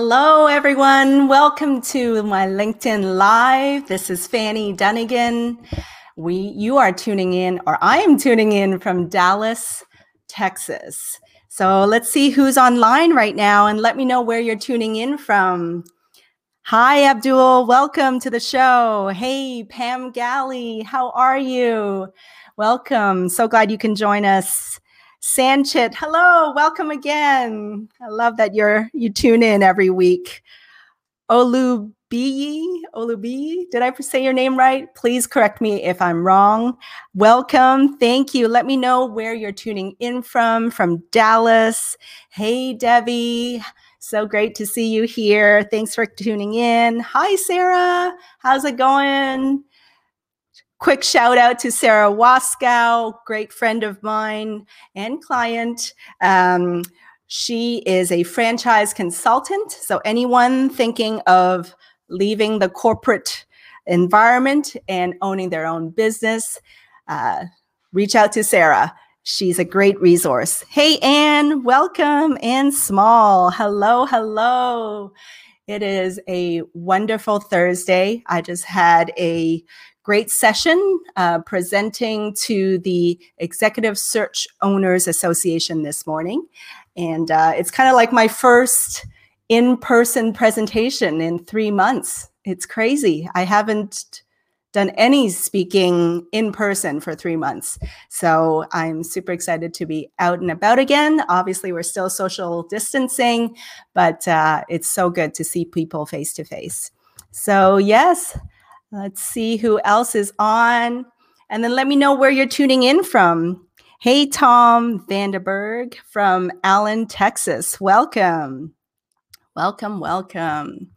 Hello, everyone. Welcome to my LinkedIn Live. This is Fanny Dunnigan. We, you are tuning in, or I am tuning in from Dallas, Texas. So let's see who's online right now and let me know where you're tuning in from. Hi, Abdul. Welcome to the show. Hey, Pam Galley. How are you? Welcome. So glad you can join us. Sanchit, hello, welcome again. I love that you're you tune in every week. Olubiyi, Olubiyi, did I say your name right? Please correct me if I'm wrong. Welcome, thank you. Let me know where you're tuning in from, from Dallas. Hey, Debbie. So great to see you here. Thanks for tuning in. Hi, Sarah. How's it going? Quick shout out to Sarah Waskow, great friend of mine and client. Um, she is a franchise consultant. So, anyone thinking of leaving the corporate environment and owning their own business, uh, reach out to Sarah. She's a great resource. Hey, Anne, welcome. Anne Small. Hello, hello. It is a wonderful Thursday. I just had a great session uh, presenting to the Executive Search Owners Association this morning. And uh, it's kind of like my first in person presentation in three months. It's crazy. I haven't done any speaking in person for three months. So I'm super excited to be out and about again. Obviously, we're still social distancing, but uh, it's so good to see people face to face. So, yes, Let's see who else is on. And then let me know where you're tuning in from. Hey, Tom Vanderberg from Allen, Texas. Welcome. Welcome, welcome.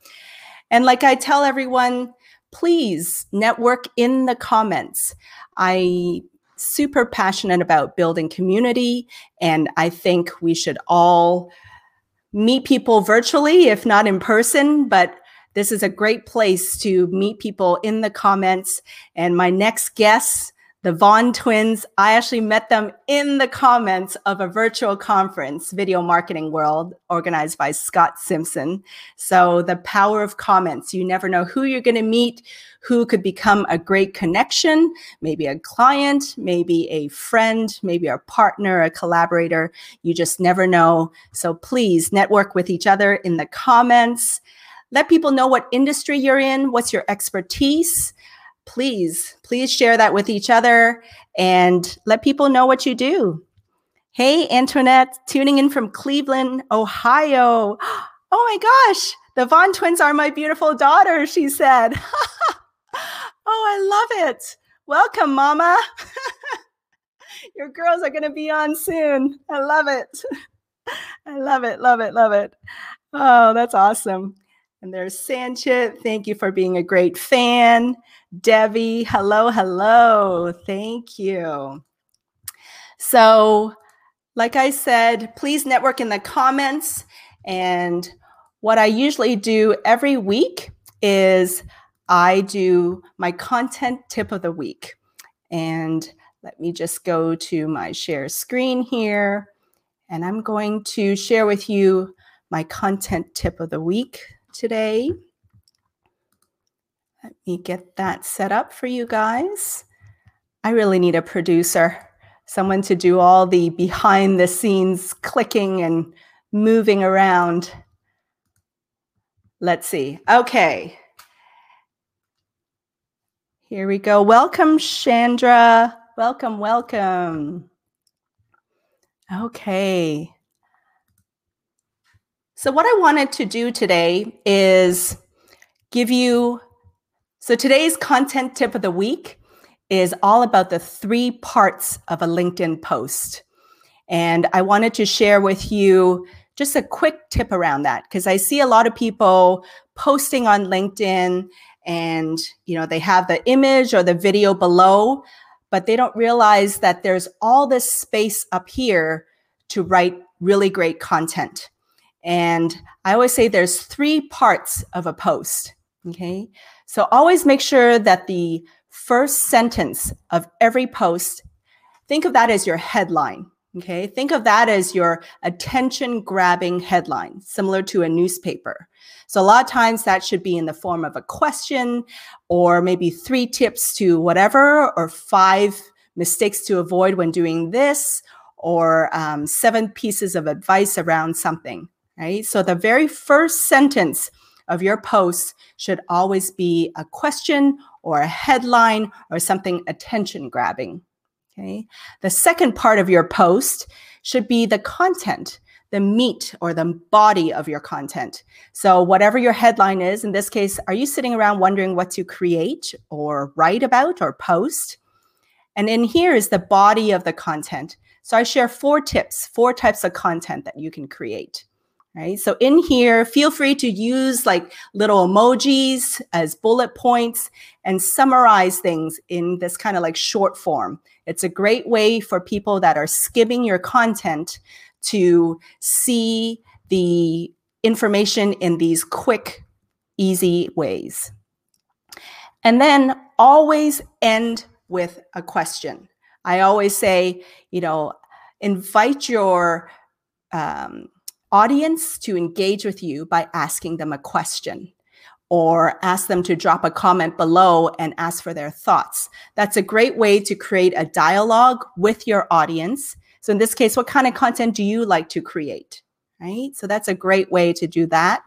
And like I tell everyone, please network in the comments. I super passionate about building community and I think we should all meet people virtually if not in person, but this is a great place to meet people in the comments. And my next guest, the Vaughn twins, I actually met them in the comments of a virtual conference, Video Marketing World, organized by Scott Simpson. So, the power of comments. You never know who you're going to meet, who could become a great connection, maybe a client, maybe a friend, maybe a partner, a collaborator. You just never know. So, please network with each other in the comments. Let people know what industry you're in, what's your expertise. Please, please share that with each other and let people know what you do. Hey, Antoinette, tuning in from Cleveland, Ohio. Oh my gosh, the Vaughn twins are my beautiful daughter, she said. oh, I love it. Welcome, Mama. Your girls are going to be on soon. I love it. I love it, love it, love it. Oh, that's awesome. And there's Sanchit. Thank you for being a great fan. Debbie, hello, hello. Thank you. So, like I said, please network in the comments. And what I usually do every week is I do my content tip of the week. And let me just go to my share screen here. And I'm going to share with you my content tip of the week today. Let me get that set up for you guys. I really need a producer, someone to do all the behind the scenes clicking and moving around. Let's see. Okay. Here we go. Welcome, Chandra. Welcome, welcome. Okay. So, what I wanted to do today is give you. So, today's content tip of the week is all about the three parts of a LinkedIn post. And I wanted to share with you just a quick tip around that because I see a lot of people posting on LinkedIn and you know they have the image or the video below but they don't realize that there's all this space up here to write really great content. And I always say there's three parts of a post. Okay. So always make sure that the first sentence of every post, think of that as your headline. Okay, think of that as your attention grabbing headline, similar to a newspaper. So, a lot of times that should be in the form of a question or maybe three tips to whatever, or five mistakes to avoid when doing this, or um, seven pieces of advice around something, right? So, the very first sentence of your post should always be a question or a headline or something attention grabbing. Okay. The second part of your post should be the content, the meat or the body of your content. So, whatever your headline is, in this case, are you sitting around wondering what to create or write about or post? And in here is the body of the content. So, I share four tips, four types of content that you can create. Right. So, in here, feel free to use like little emojis as bullet points and summarize things in this kind of like short form. It's a great way for people that are skimming your content to see the information in these quick, easy ways. And then always end with a question. I always say, you know, invite your um, audience to engage with you by asking them a question or ask them to drop a comment below and ask for their thoughts. That's a great way to create a dialogue with your audience. So in this case, what kind of content do you like to create? Right? So that's a great way to do that.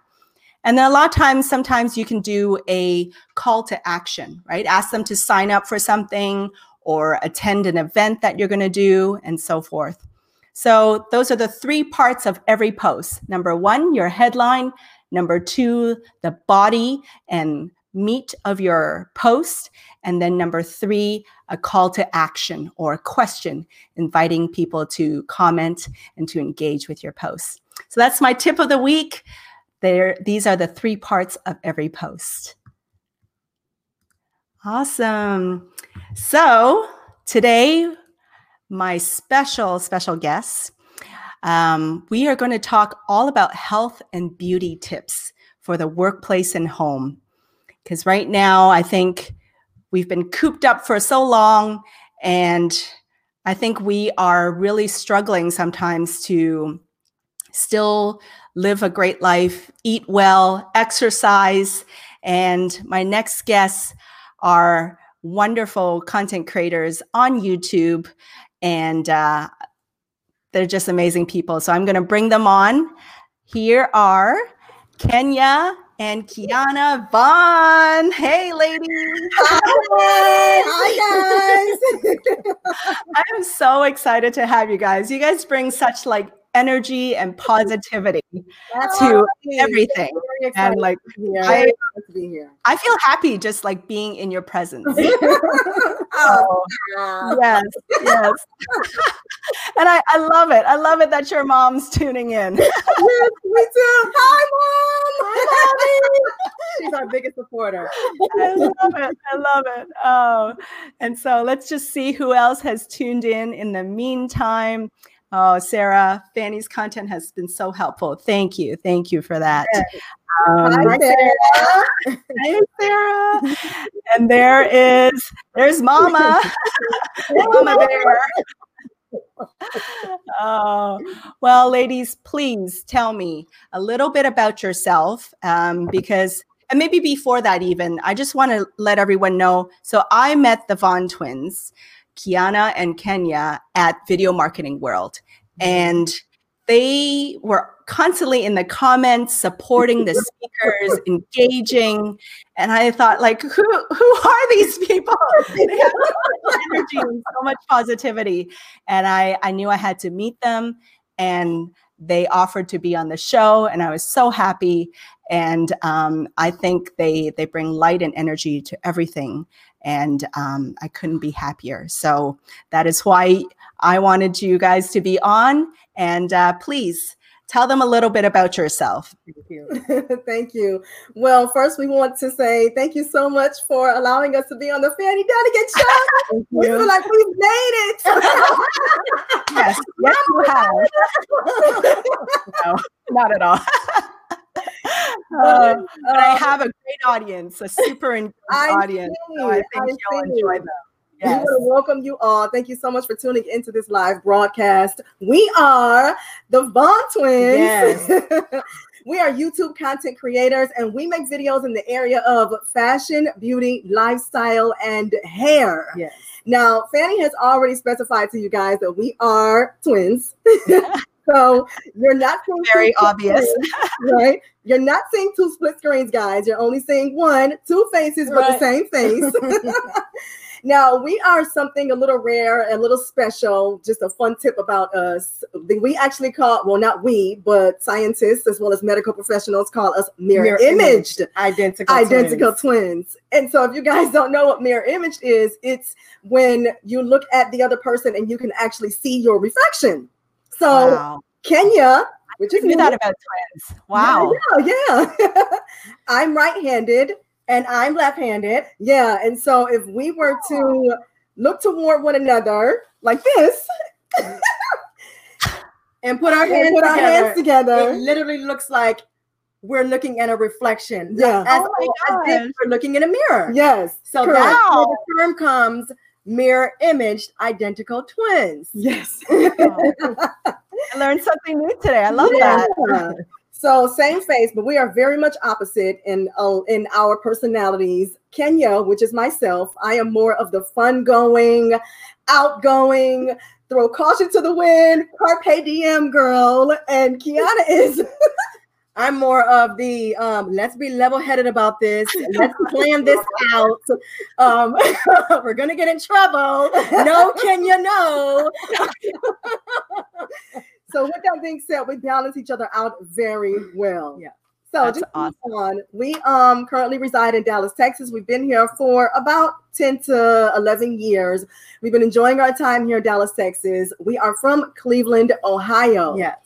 And then a lot of times, sometimes you can do a call to action, right? Ask them to sign up for something or attend an event that you're going to do and so forth. So those are the three parts of every post. Number one, your headline. Number two, the body and meat of your post. And then number three, a call to action or a question, inviting people to comment and to engage with your post. So that's my tip of the week. There, these are the three parts of every post. Awesome. So today, my special, special guests. um, we are going to talk all about health and beauty tips for the workplace and home. Because right now, I think we've been cooped up for so long, and I think we are really struggling sometimes to still live a great life, eat well, exercise. And my next guests are wonderful content creators on YouTube. And uh, they're just amazing people. So I'm going to bring them on. Here are Kenya and Kiana Vaughn. Hey, ladies. Hi. Hi, guys. I'm so excited to have you guys. You guys bring such like energy and positivity That's to everything. And like I, I feel happy just like being in your presence. oh, yes, yes. and I, I love it. I love it that your mom's tuning in. yes, me too. Hi, mom. Hi, She's our biggest supporter. I love it. I love it. Oh, and so let's just see who else has tuned in in the meantime. Oh, Sarah, Fanny's content has been so helpful. Thank you. Thank you for that. Um, Hi, Sarah. Hey, Sarah. and there is, there's Mama. Mama Bear. oh, well, ladies, please tell me a little bit about yourself um, because, and maybe before that, even, I just want to let everyone know. So I met the Vaughn twins. Kiana and Kenya at Video Marketing World. And they were constantly in the comments supporting the speakers engaging. And i thought like who who are these people? They have so much energy and so much positivity. And i i knew i had to meet them and they offered to be on the show and i was so happy. And um, i think they they bring light and energy to everything and um, I couldn't be happier. So that is why I wanted you guys to be on. And uh, please tell them a little bit about yourself. Thank you. thank you. Well, first, we want to say thank you so much for allowing us to be on the Fanny Delegate Show. we feel like we've made it. yes, yes, you have. no, not at all. Uh, but I have a great audience, a super engaged audience. So I think I you'll enjoy them. Yes. We want to welcome you all. Thank you so much for tuning into this live broadcast. We are the Vaughn Twins. Yes. we are YouTube content creators and we make videos in the area of fashion, beauty, lifestyle, and hair. Yes. Now, Fanny has already specified to you guys that we are twins. So you're not very obvious, screens, right? You're not seeing two split screens, guys. You're only seeing one, two faces, right. but the same face. Now, we are something a little rare, a little special. Just a fun tip about us. We actually call, well, not we, but scientists as well as medical professionals call us mirror, mirror imaged, identical, identical twins. twins. And so, if you guys don't know what mirror imaged is, it's when you look at the other person and you can actually see your reflection. So, wow. Kenya, which is knew that about twins. Wow. Yeah, yeah. yeah. I'm right-handed and I'm left-handed. Yeah, and so if we were to look toward one another like this and put our hands, put together, hands together, it literally looks like we're looking at a reflection. Yeah, as, oh as if we're looking in a mirror. Yes. So Correct. that's where the term comes mirror imaged identical twins. Yes. I learned something new today. I love yeah. that. So same face, but we are very much opposite in uh, in our personalities. Kenya, which is myself, I am more of the fun going, outgoing, throw caution to the wind, carpe diem girl, and Kiana is. I'm more of the um, let's be level headed about this. Let's plan this out. Um, we're gonna get in trouble. No, can you no. So with that being said, we balance each other out very well. Yeah. So That's just awesome. on. We um currently reside in Dallas, Texas. We've been here for about 10 to 11 years. We've been enjoying our time here in Dallas, Texas. We are from Cleveland, Ohio. Yeah.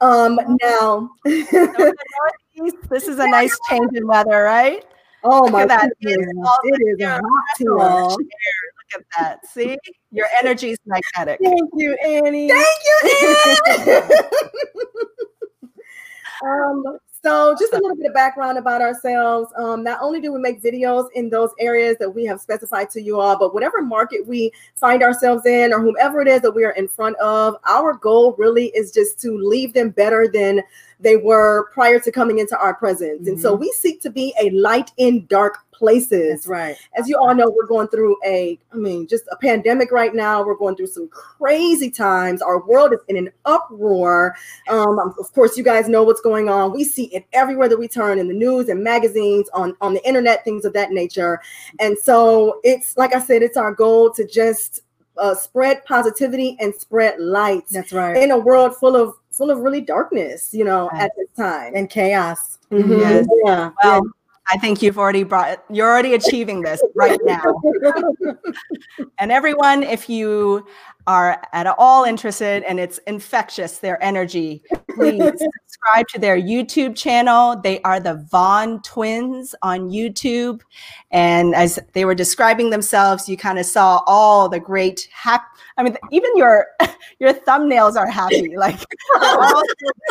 Um now this is a nice change in weather, right? Oh my god. It is, it is hot too at that. See, your energy is magnetic. Thank you, Annie. Thank you, Annie. um, so, just a little bit of background about ourselves. Um, not only do we make videos in those areas that we have specified to you all, but whatever market we find ourselves in or whomever it is that we are in front of, our goal really is just to leave them better than they were prior to coming into our presence. Mm-hmm. And so mm-hmm. we seek to be a light in dark places. That's right. As you all know, we're going through a, I mean, just a pandemic right now. We're going through some crazy times. Our world is in an uproar. Um, of course, you guys know what's going on. We see it everywhere that we turn in the news and magazines, on, on the internet, things of that nature. And so it's, like I said, it's our goal to just uh, spread positivity and spread light. That's right. In a world full of full of really darkness, you know, at this time and chaos. Mm-hmm. Yes. Yeah. Well, yeah. I think you've already brought you're already achieving this right now. and everyone, if you are at all interested and it's infectious, their energy, please subscribe to their YouTube channel. They are the Vaughn twins on YouTube. And as they were describing themselves, you kind of saw all the great happy. I mean, even your your thumbnails are happy, like all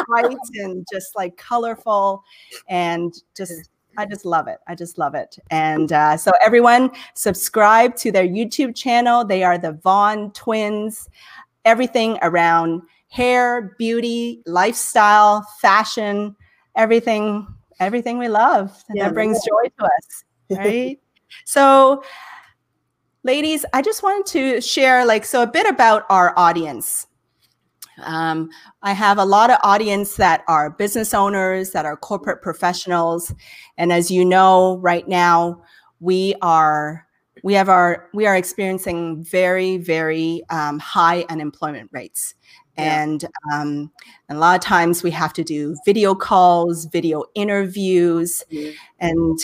bright and just like colorful and just I just love it. I just love it. And uh, so, everyone, subscribe to their YouTube channel. They are the Vaughn twins, everything around hair, beauty, lifestyle, fashion, everything, everything we love yeah, that brings joy to us. Right. so, ladies, I just wanted to share, like, so a bit about our audience. Um, I have a lot of audience that are business owners, that are corporate professionals, and as you know, right now we are we have our we are experiencing very very um, high unemployment rates, yeah. and um, a lot of times we have to do video calls, video interviews, mm-hmm. and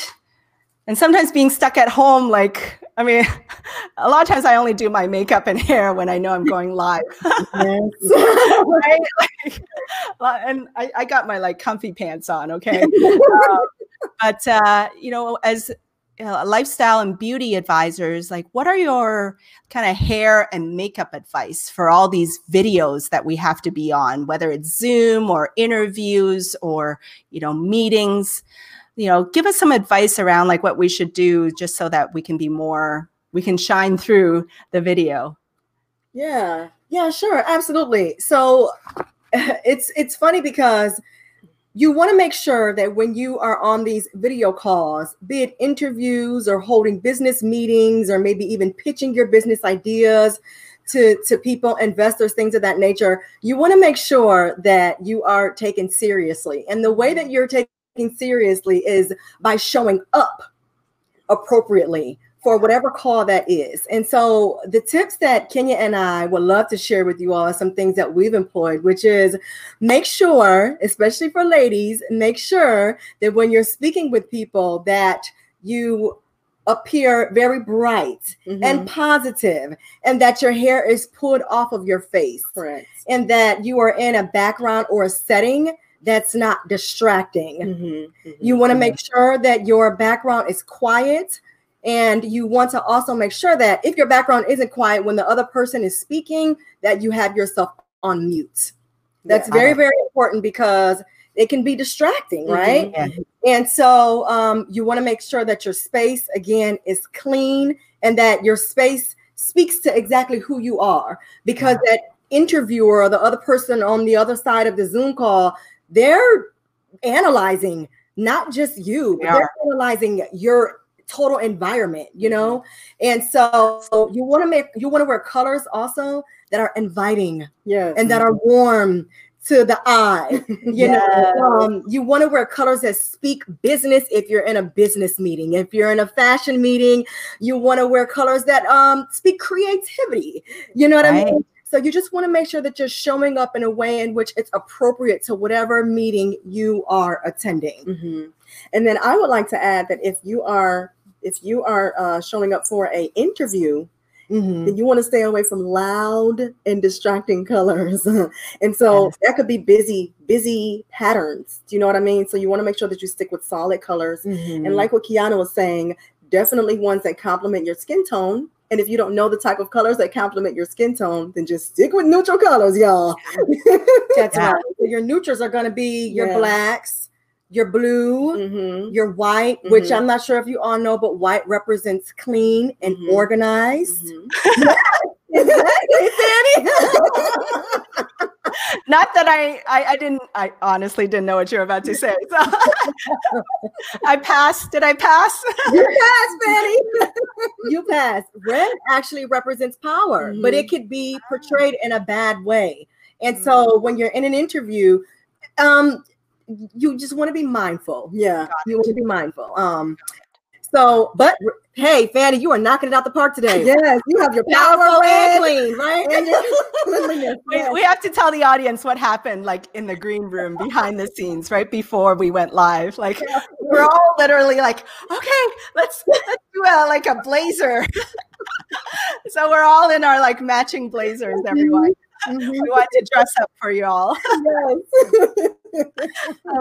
and sometimes being stuck at home like I mean, a lot of times I only do my makeup and hair when I know I'm going live. right? Like, and I, I, got my like comfy pants on, okay? Uh, but, uh, you know, as you know, lifestyle and beauty advisors, like what are your kind of hair and makeup advice for all these videos that we have to be on, whether it's Zoom or interviews or, you know, meetings? You know, give us some advice around like what we should do just so that we can be more we can shine through the video. Yeah. Yeah, sure. Absolutely. So it's it's funny because you want to make sure that when you are on these video calls, be it interviews or holding business meetings or maybe even pitching your business ideas to, to people, investors, things of that nature, you want to make sure that you are taken seriously. And the way that you're taken seriously is by showing up appropriately for whatever call that is. And so the tips that Kenya and I would love to share with you all are some things that we've employed, which is make sure, especially for ladies, make sure that when you're speaking with people that you appear very bright mm-hmm. and positive and that your hair is pulled off of your face. Correct. And that you are in a background or a setting that's not distracting. Mm-hmm. Mm-hmm. You want to make sure that your background is quiet and you want to also make sure that if your background isn't quiet when the other person is speaking, that you have yourself on mute. That's yeah, very, very important because it can be distracting, mm-hmm. right? Mm-hmm. And so um, you want to make sure that your space, again, is clean and that your space speaks to exactly who you are because yeah. that interviewer or the other person on the other side of the Zoom call, they're analyzing not just you, but they're analyzing your total environment, you mm-hmm. know? And so you want to make you want to wear colors also that are inviting, yeah, and that are warm to the eye. You know, um, you want to wear colors that speak business if you're in a business meeting. If you're in a fashion meeting, you want to wear colors that um speak creativity. You know what right. I mean? So you just want to make sure that you're showing up in a way in which it's appropriate to whatever meeting you are attending. Mm-hmm. And then I would like to add that if you are if you are uh, showing up for a interview, mm-hmm. then you want to stay away from loud and distracting colors. and so yes. that could be busy, busy patterns. Do you know what I mean? So you want to make sure that you stick with solid colors. Mm-hmm. And like what Kiana was saying, definitely ones that complement your skin tone. And if you don't know the type of colors that complement your skin tone, then just stick with neutral colors, y'all. That's yeah. right. So your neutrals are going to be your yeah. blacks, your blue, mm-hmm. your white, mm-hmm. which I'm not sure if you all know, but white represents clean and mm-hmm. organized. Mm-hmm. not that I, I, I didn't I honestly didn't know what you were about to say. So I passed. Did I pass? you passed, Fanny. you passed. Red actually represents power, but it mm-hmm. could be portrayed in a bad way. And so mm-hmm. when you're in an interview, um, you just want to be mindful. Yeah, you want to be mindful. Um, so, but hey, Fanny, you are knocking it out the park today. Yes, you have your powerful and clean, right? we, we have to tell the audience what happened, like in the green room behind the scenes, right before we went live. Like we're all literally like, okay, let's let's do a like a blazer. so we're all in our like matching blazers, everyone. Mm-hmm. Mm-hmm. we want to dress up for you all. yes.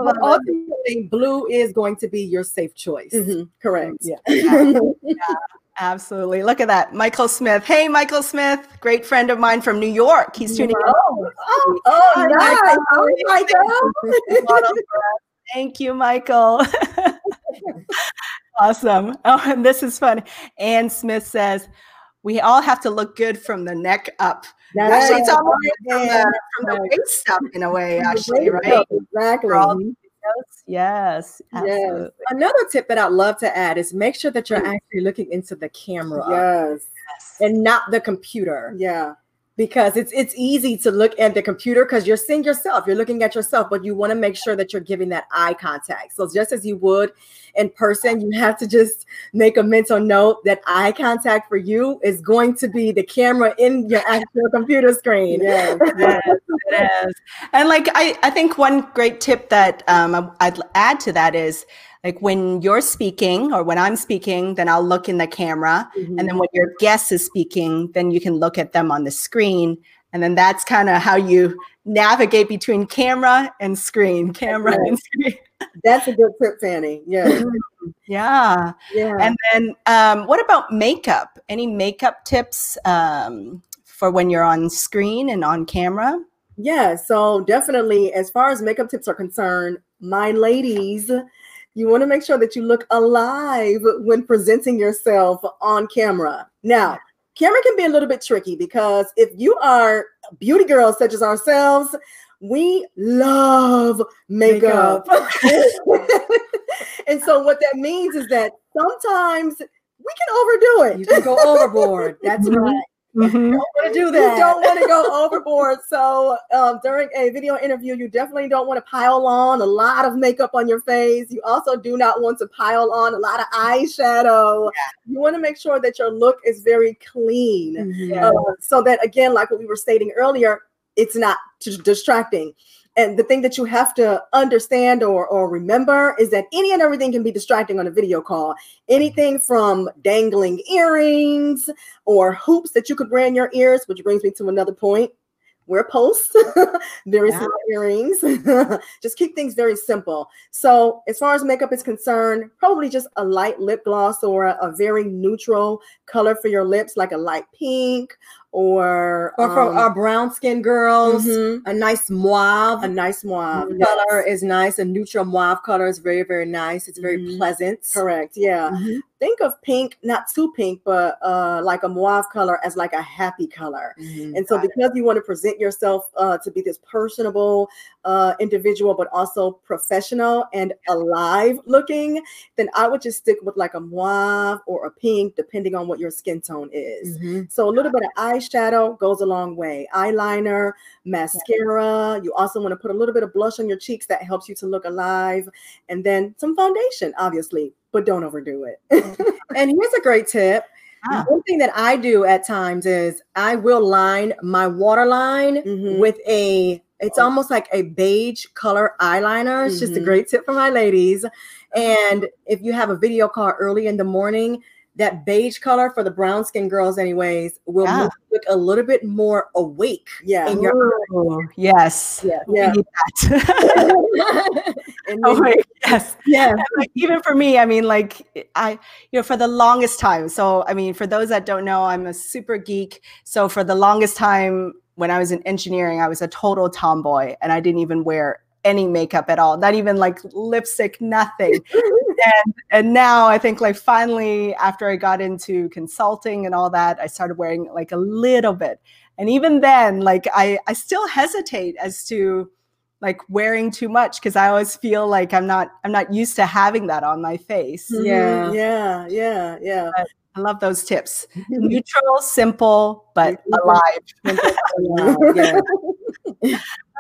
but ultimately, blue is going to be your safe choice. Mm-hmm. Correct. Yeah. yeah. yeah. Absolutely. Look at that. Michael Smith. Hey, Michael Smith, great friend of mine from New York. He's tuning in. Oh, oh, oh nice. Oh, Michael. Thank you, Michael. awesome. Oh, and this is fun. Ann Smith says, we all have to look good from the neck up. That's actually, it's almost from the, from the waist up in a way, actually, right? Exactly. Yes. Yes. Another tip that I'd love to add is make sure that you're mm. actually looking into the camera. Yes. And not the computer. Yeah because it's it's easy to look at the computer because you're seeing yourself you're looking at yourself but you want to make sure that you're giving that eye contact so just as you would in person you have to just make a mental note that eye contact for you is going to be the camera in your actual computer screen yes, yes it is and like i i think one great tip that um, i'd add to that is like when you're speaking or when I'm speaking, then I'll look in the camera. Mm-hmm. And then when your guest is speaking, then you can look at them on the screen. And then that's kind of how you navigate between camera and screen, camera and screen. That's a good tip, Fanny. Yeah. yeah. Yeah. And then um, what about makeup? Any makeup tips um, for when you're on screen and on camera? Yeah. So definitely, as far as makeup tips are concerned, my ladies you want to make sure that you look alive when presenting yourself on camera. Now, camera can be a little bit tricky because if you are beauty girls such as ourselves, we love makeup. makeup. and so what that means is that sometimes we can overdo it. You can go overboard. That's right. Mm-hmm. You don't want to do that. You don't want to go overboard. So um, during a video interview, you definitely don't want to pile on a lot of makeup on your face. You also do not want to pile on a lot of eyeshadow. Yeah. You want to make sure that your look is very clean, mm-hmm. uh, so that again, like what we were stating earlier, it's not t- distracting. And the thing that you have to understand or, or remember is that any and everything can be distracting on a video call. Anything from dangling earrings or hoops that you could wear in your ears, which brings me to another point wear posts, very small earrings. just keep things very simple. So, as far as makeup is concerned, probably just a light lip gloss or a, a very neutral color for your lips, like a light pink or or for um, our brown skin girls, mm-hmm. a nice mauve. A nice mauve mm-hmm. color is nice. A neutral mauve color is very, very nice. It's very mm-hmm. pleasant. Correct. Yeah. Mm-hmm. Think of pink, not too pink, but uh, like a mauve color as like a happy color. Mm-hmm. And so, Got because it. you want to present yourself uh, to be this personable uh, individual, but also professional and alive looking, then I would just stick with like a mauve or a pink, depending on what your skin tone is. Mm-hmm. So, a little bit of eye eyeshadow goes a long way. Eyeliner, mascara. You also want to put a little bit of blush on your cheeks that helps you to look alive. And then some foundation, obviously, but don't overdo it. and here's a great tip. Ah. One thing that I do at times is I will line my waterline mm-hmm. with a it's oh. almost like a beige color eyeliner. It's mm-hmm. just a mm-hmm. great tip for my ladies. And if you have a video call early in the morning, that beige color for the brown skin girls, anyways, will yeah. look a little bit more awake. Yeah. In your Ooh, yes. Yeah. yeah. oh my, yes. Yeah. Like, even for me, I mean, like I, you know, for the longest time. So I mean, for those that don't know, I'm a super geek. So for the longest time when I was in engineering, I was a total tomboy and I didn't even wear any makeup at all, not even like lipstick, nothing. and and now I think like finally after I got into consulting and all that, I started wearing like a little bit. And even then, like I I still hesitate as to like wearing too much because I always feel like I'm not I'm not used to having that on my face. Mm-hmm. Yeah, yeah, yeah, yeah. But I love those tips. Neutral, simple, but alive.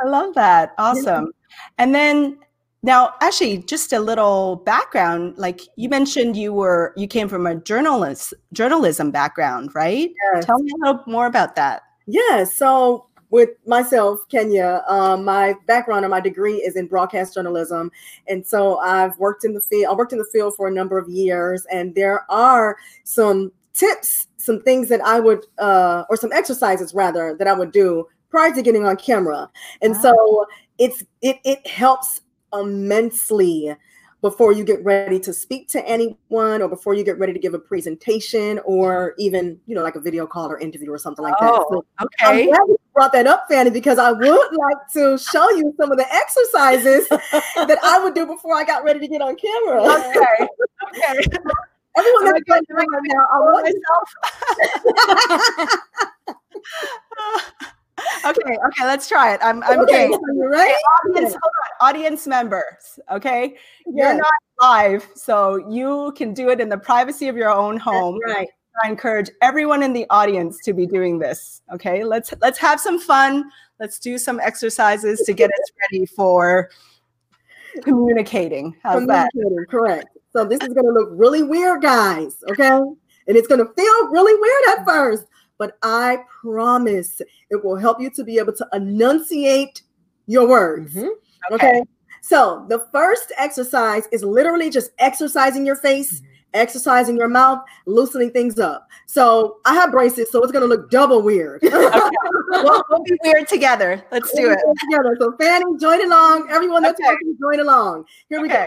I love that. Awesome. And then now, actually, just a little background. Like you mentioned, you were you came from a journalist journalism background, right? Yes. Tell me a little more about that. Yeah. So with myself, Kenya, um, my background or my degree is in broadcast journalism, and so I've worked in the field. I worked in the field for a number of years, and there are some tips, some things that I would, uh, or some exercises rather, that I would do prior to getting on camera, and wow. so it's it it helps immensely before you get ready to speak to anyone or before you get ready to give a presentation or even you know like a video call or interview or something like that. Oh, so okay. I'm glad you brought that up fanny because i would like to show you some of the exercises that i would do before i got ready to get on camera. Okay okay. Everyone that's going to now i want myself okay, okay, let's try it. I'm I'm okay, game. Right? Audience, audience members, okay? You're not live, so you can do it in the privacy of your own home. That's right. I encourage everyone in the audience to be doing this. Okay, let's let's have some fun. Let's do some exercises to get us ready for communicating. How's communicating, that? Correct. So this is going to look really weird, guys. Okay, and it's going to feel really weird at first but I promise it will help you to be able to enunciate your words. Mm-hmm. Okay. okay. So the first exercise is literally just exercising your face, mm-hmm. exercising your mouth, loosening things up. So I have braces, so it's gonna look double weird. okay. we'll, we'll, be weird together. Let's do it together. So Fanny, join along. Everyone that's okay. working, join along. Here we go.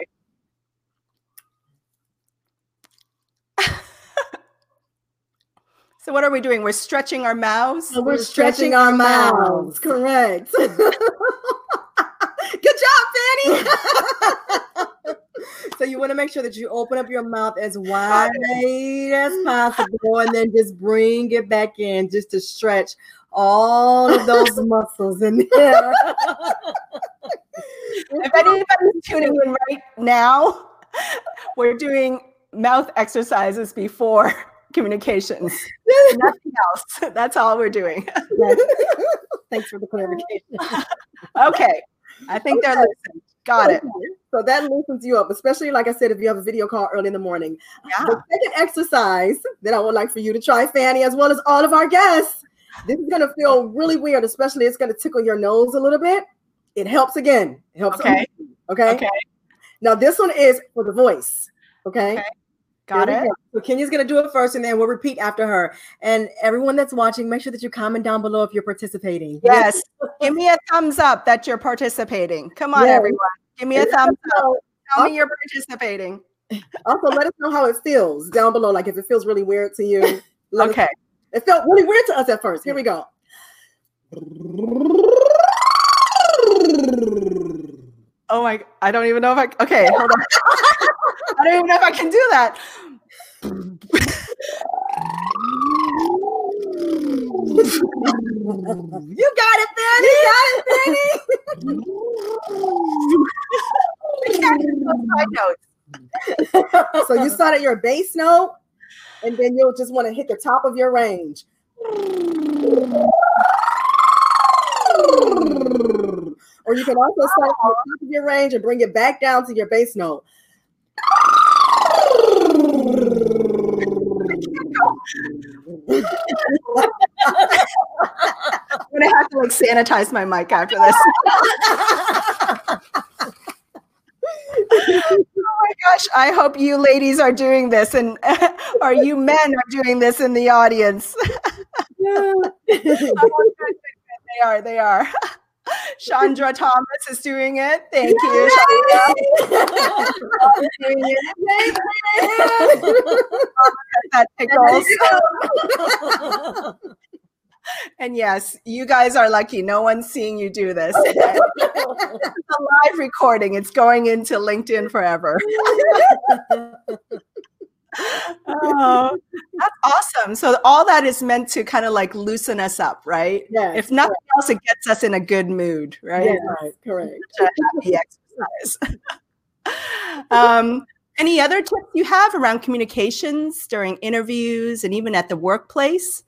So what are we doing? We're stretching our mouths. we're, we're, stretching, stretching our, our mouths. mouths. Correct. Good job, Fanny. so you want to make sure that you open up your mouth as wide as possible and then just bring it back in just to stretch all of those muscles in there. if anybody's tuning in right now, we're doing mouth exercises before communications. Nothing else. That's all we're doing. Thanks for the clarification. okay. I think okay. they're listening. Got okay. it. So that loosens you up, especially like I said, if you have a video call early in the morning. Yeah. The second exercise that I would like for you to try, Fanny, as well as all of our guests. This is gonna feel really weird, especially it's gonna tickle your nose a little bit. It helps again. It helps. Okay. Okay. Okay. Now this one is for the voice. Okay. okay. Got it. So Kenya's gonna do it first, and then we'll repeat after her. And everyone that's watching, make sure that you comment down below if you're participating. Yes. Give me a thumbs up that you're participating. Come on, yes. everyone. Give me a thumbs up. Tell me you're participating. Also, let us know how it feels down below. Like if it feels really weird to you. okay. It felt really weird to us at first. Here we go. Oh my! I don't even know if I. Okay, hold on. I don't even know if I can do that. you got it, Fanny. You got it, Fanny. so you start at your bass note, and then you'll just want to hit the top of your range. Or you can also start at the top of your range and bring it back down to your bass note. I'm gonna have to like sanitize my mic after this. oh my gosh, I hope you ladies are doing this and are you men are doing this in the audience. oh, they are, they are. Chandra Thomas is doing it. Thank you, that tickles. and yes, you guys are lucky. No one's seeing you do this. it's a live recording. It's going into LinkedIn forever oh, that's awesome. So all that is meant to kind of like loosen us up, right? Yeah. If nothing correct. else, it gets us in a good mood, right? Yeah, right. Correct. happy exercise. um, any other tips you have around communications during interviews and even at the workplace?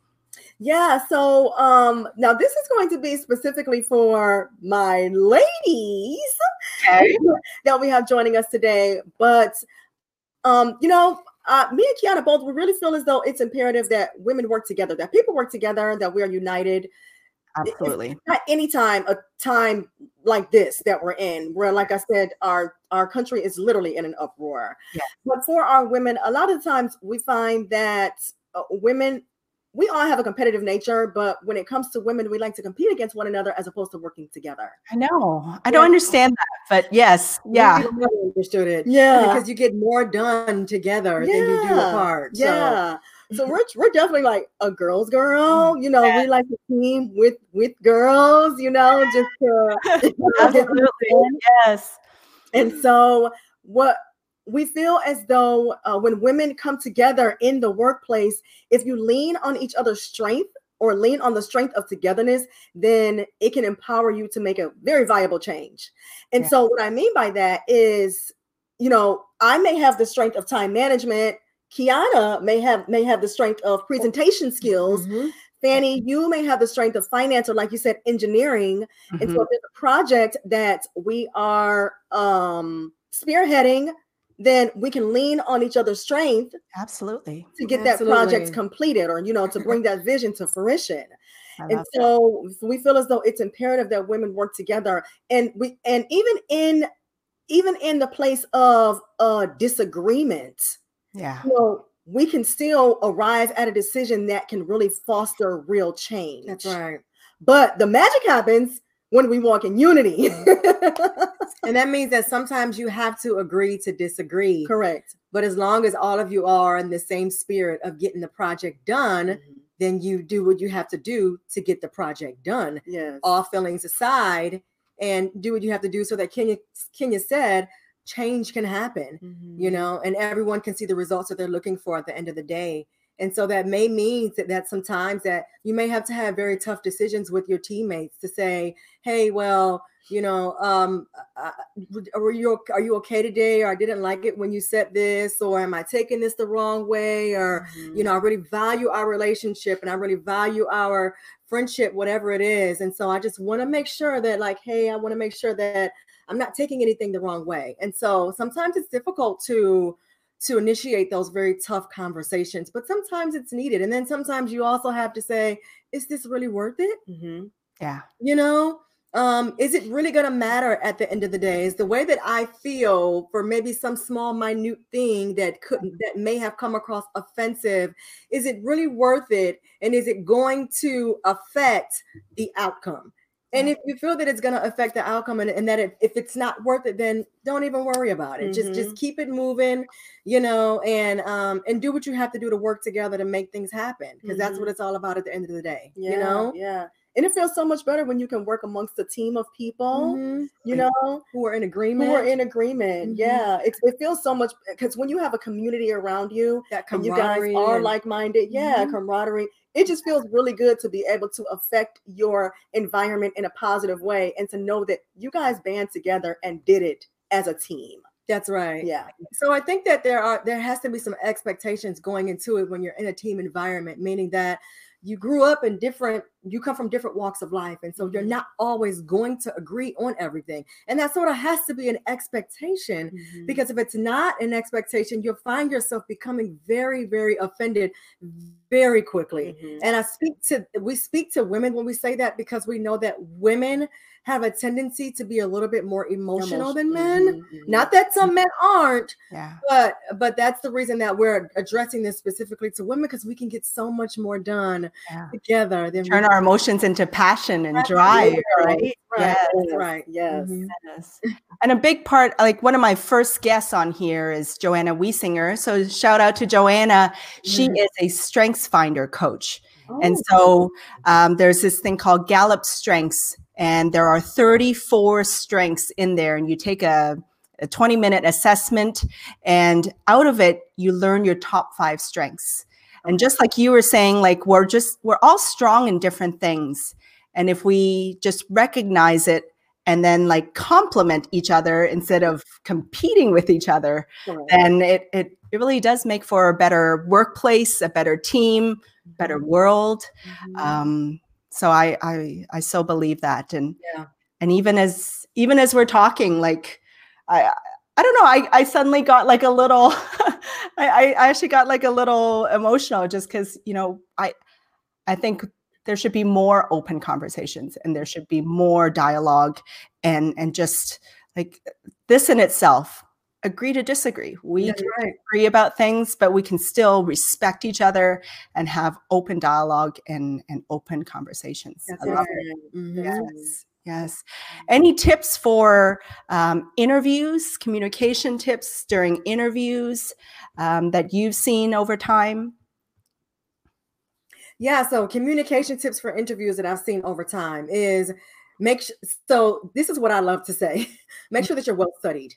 Yeah, so um now this is going to be specifically for my ladies okay. that we have joining us today. But um, you know, uh, me and Kiana both we really feel as though it's imperative that women work together, that people work together, that we are united. Absolutely. At any time, a time like this that we're in, where, like I said, our our country is literally in an uproar. Yeah. But for our women, a lot of times we find that uh, women we all have a competitive nature, but when it comes to women, we like to compete against one another as opposed to working together. I know. I don't understand that, but yes, yeah. never understood it. Yeah. Because you get more done together yeah. than you do apart. Yeah. So. so we're we're definitely like a girl's girl, mm-hmm. you know. Yeah. We like to team with with girls, you know, just to absolutely yes. And so what we feel as though uh, when women come together in the workplace, if you lean on each other's strength or lean on the strength of togetherness, then it can empower you to make a very viable change. And yeah. so, what I mean by that is, you know, I may have the strength of time management. Kiana may have may have the strength of presentation skills. Mm-hmm. Fanny, you may have the strength of finance, or like you said, engineering. Mm-hmm. And so, if there's a project that we are um, spearheading then we can lean on each other's strength absolutely. to get absolutely. that project completed or you know to bring that vision to fruition. And so that. we feel as though it's imperative that women work together and we and even in even in the place of uh disagreement yeah. you know we can still arrive at a decision that can really foster real change. That's right. But the magic happens when we walk in unity. and that means that sometimes you have to agree to disagree. Correct. But as long as all of you are in the same spirit of getting the project done, mm-hmm. then you do what you have to do to get the project done. Yes. All feelings aside, and do what you have to do so that Kenya Kenya said, change can happen, mm-hmm. you know, and everyone can see the results that they're looking for at the end of the day. And so that may mean that, that sometimes that you may have to have very tough decisions with your teammates to say, hey, well, you know, um, uh, are you are you okay today? Or I didn't like it when you said this, or am I taking this the wrong way? Or mm-hmm. you know, I really value our relationship and I really value our friendship, whatever it is. And so I just want to make sure that, like, hey, I want to make sure that I'm not taking anything the wrong way. And so sometimes it's difficult to to initiate those very tough conversations, but sometimes it's needed. And then sometimes you also have to say, is this really worth it? Mm-hmm. Yeah. You know, um, is it really going to matter at the end of the day? Is the way that I feel for maybe some small, minute thing that couldn't, that may have come across offensive, is it really worth it? And is it going to affect the outcome? And if you feel that it's going to affect the outcome and, and that it, if it's not worth it, then don't even worry about it. Mm-hmm. Just just keep it moving, you know, and um and do what you have to do to work together to make things happen because mm-hmm. that's what it's all about at the end of the day. Yeah, you know, yeah and it feels so much better when you can work amongst a team of people mm-hmm. you know who are in agreement who are in agreement mm-hmm. yeah it, it feels so much because when you have a community around you that and you guys are like-minded yeah mm-hmm. camaraderie it just feels really good to be able to affect your environment in a positive way and to know that you guys band together and did it as a team that's right. Yeah. So I think that there are there has to be some expectations going into it when you're in a team environment, meaning that you grew up in different you come from different walks of life and so you're mm-hmm. not always going to agree on everything and that sort of has to be an expectation mm-hmm. because if it's not an expectation you'll find yourself becoming very very offended very quickly mm-hmm. and i speak to we speak to women when we say that because we know that women have a tendency to be a little bit more emotional than men. Mm-hmm, mm-hmm. Not that some men aren't, yeah. but but that's the reason that we're addressing this specifically to women because we can get so much more done yeah. together than turn our emotions into passion and drive, right? right? Yes, right. Yes. Mm-hmm. yes. And a big part, like one of my first guests on here is Joanna Wiesinger. So shout out to Joanna. She mm-hmm. is a strengths finder coach. Oh. And so um, there's this thing called Gallup Strengths and there are 34 strengths in there and you take a, a 20 minute assessment and out of it you learn your top five strengths and just like you were saying like we're just we're all strong in different things and if we just recognize it and then like complement each other instead of competing with each other then it, it it really does make for a better workplace a better team better mm-hmm. world mm-hmm. um, so I I I so believe that and yeah. and even as even as we're talking like I I don't know I I suddenly got like a little I I actually got like a little emotional just cuz you know I I think there should be more open conversations and there should be more dialogue and and just like this in itself agree to disagree. We can right. agree about things, but we can still respect each other and have open dialogue and, and open conversations. Right. mm-hmm. Yes. Yes. Any tips for um, interviews, communication tips during interviews um, that you've seen over time? Yeah. So, communication tips for interviews that I've seen over time is make sure. So, this is what I love to say make sure that you're well studied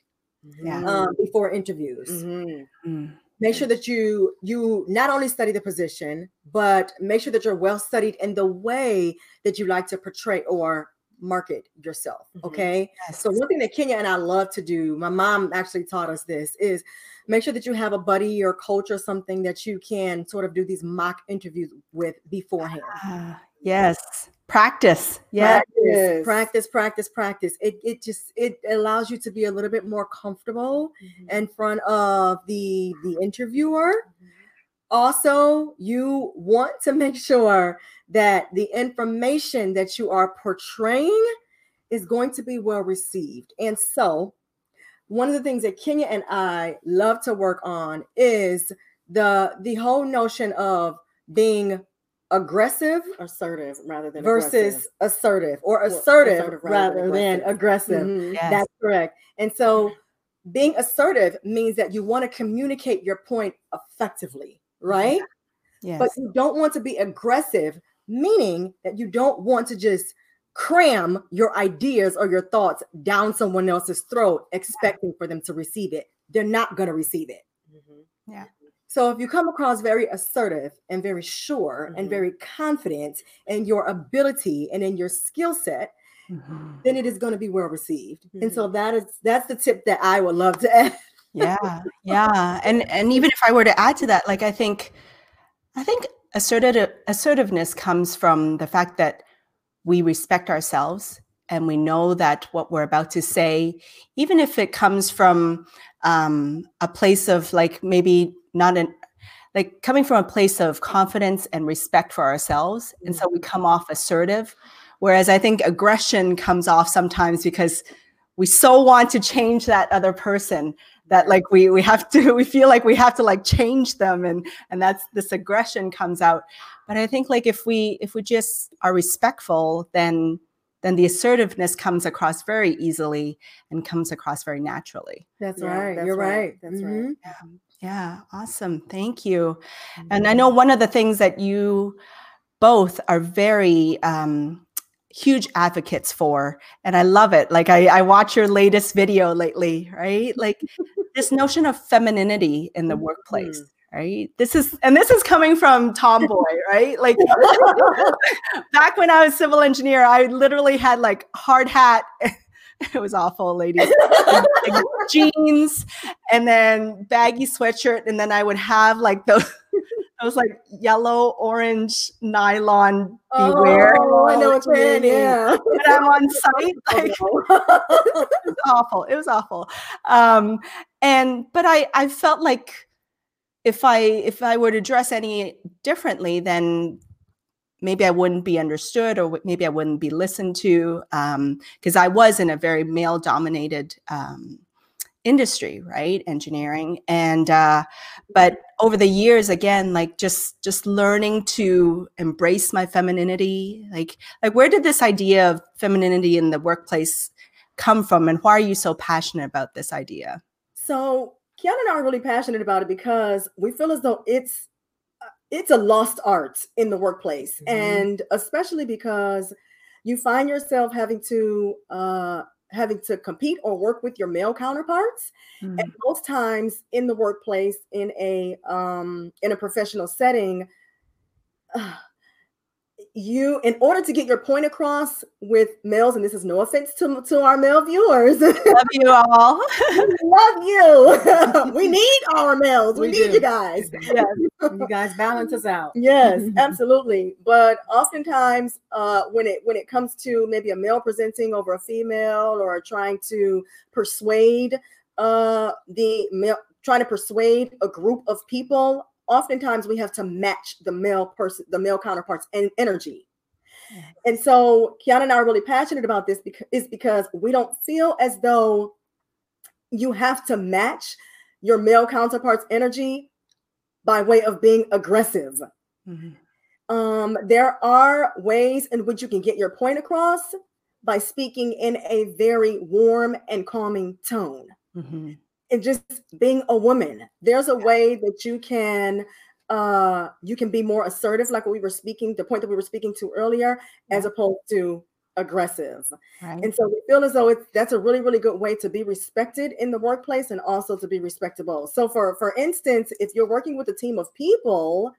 yeah. um, before interviews. Mm-hmm. Mm. Make sure that you you not only study the position, but make sure that you're well studied in the way that you like to portray or market yourself. Mm-hmm. Okay. Yes. So one thing that Kenya and I love to do, my mom actually taught us this, is make sure that you have a buddy or coach or something that you can sort of do these mock interviews with beforehand. Uh, yes practice yeah practice, practice practice practice it, it just it allows you to be a little bit more comfortable mm-hmm. in front of the the interviewer mm-hmm. also you want to make sure that the information that you are portraying is going to be well received and so one of the things that kenya and i love to work on is the the whole notion of being aggressive assertive rather than versus aggressive. assertive or assertive, assertive rather, rather, than aggressive, than aggressive. Mm-hmm. Yes. that's correct and so being assertive means that you want to communicate your point effectively right yes. but you don't want to be aggressive meaning that you don't want to just cram your ideas or your thoughts down someone else's throat, expecting for them to receive it. They're not going to receive it. Mm-hmm. Yeah. So if you come across very assertive and very sure Mm-hmm. and very confident in your ability and in your skill set, Mm-hmm. then it is going to be well received. And Mm-hmm. so that is that's the tip that I would love to add. yeah yeah and and even if i were to add to that like i think i think assertive assertiveness comes from the fact that we respect ourselves and we know that what we're about to say even if it comes from um, a place of like maybe not an like coming from a place of confidence and respect for ourselves and so we come off assertive whereas i think aggression comes off sometimes because we so want to change that other person that like we we have to we feel like we have to like change them and and that's this aggression comes out but i think like if we if we just are respectful then then the assertiveness comes across very easily and comes across very naturally That's Yeah, right. that's You're right, right. that's Mhm. right. yeah awesome thank you. And i know one of the things that you both are very um huge advocates for and i love it like i, I watch your latest video lately right? Like this notion of femininity in the workplace right? This is and this is coming from tomboy right? Like back when i was civil engineer i literally had like hard hat it was awful ladies like, jeans and then baggy sweatshirt and then i would have like those those like yellow orange nylon beware Oh, I know what you mean. Yeah. when i'm on site like it was awful it was awful um and but i i felt like if i if i were to dress any differently then maybe i wouldn't be understood or maybe i wouldn't be listened to um because i was in a very male dominated um industry right? Engineering. And uh but over the years again like just just learning to embrace my femininity like like where did this idea of femininity in the workplace come from and why are you so passionate about this idea? So Kiana and I are really passionate about it because we feel as though it's it's a lost art in the workplace, Mhm. and especially because you find yourself having to uh, having to compete or work with your male counterparts, and most times in the workplace, in a um, in a professional setting. uh, you in order to get your point across with males and this is no offense to, to our male viewers love you all love you. we need our males. We, We need do. you guys. Yes, You guys balance us out. yes, absolutely. But oftentimes, uh, when it when it comes to maybe a male presenting over a female or trying to persuade uh, the male, trying to persuade a group of people, oftentimes we have to match the male person, the male counterparts, and energy. And so, Kiana and I are really passionate about this because is because we don't feel as though you have to match your male counterpart's energy by way of being aggressive. Mhm. Um, there are ways in which you can get your point across by speaking in a very warm and calming tone. Mhm. And just being a woman, there's a way that you can uh you can be more assertive, like what we were speaking, the point that we were speaking to earlier, as opposed to aggressive. right And so we feel as though it's that's a really, really good way to be respected in the workplace and also to be respectable. So for for instance, if you're working with a team of people,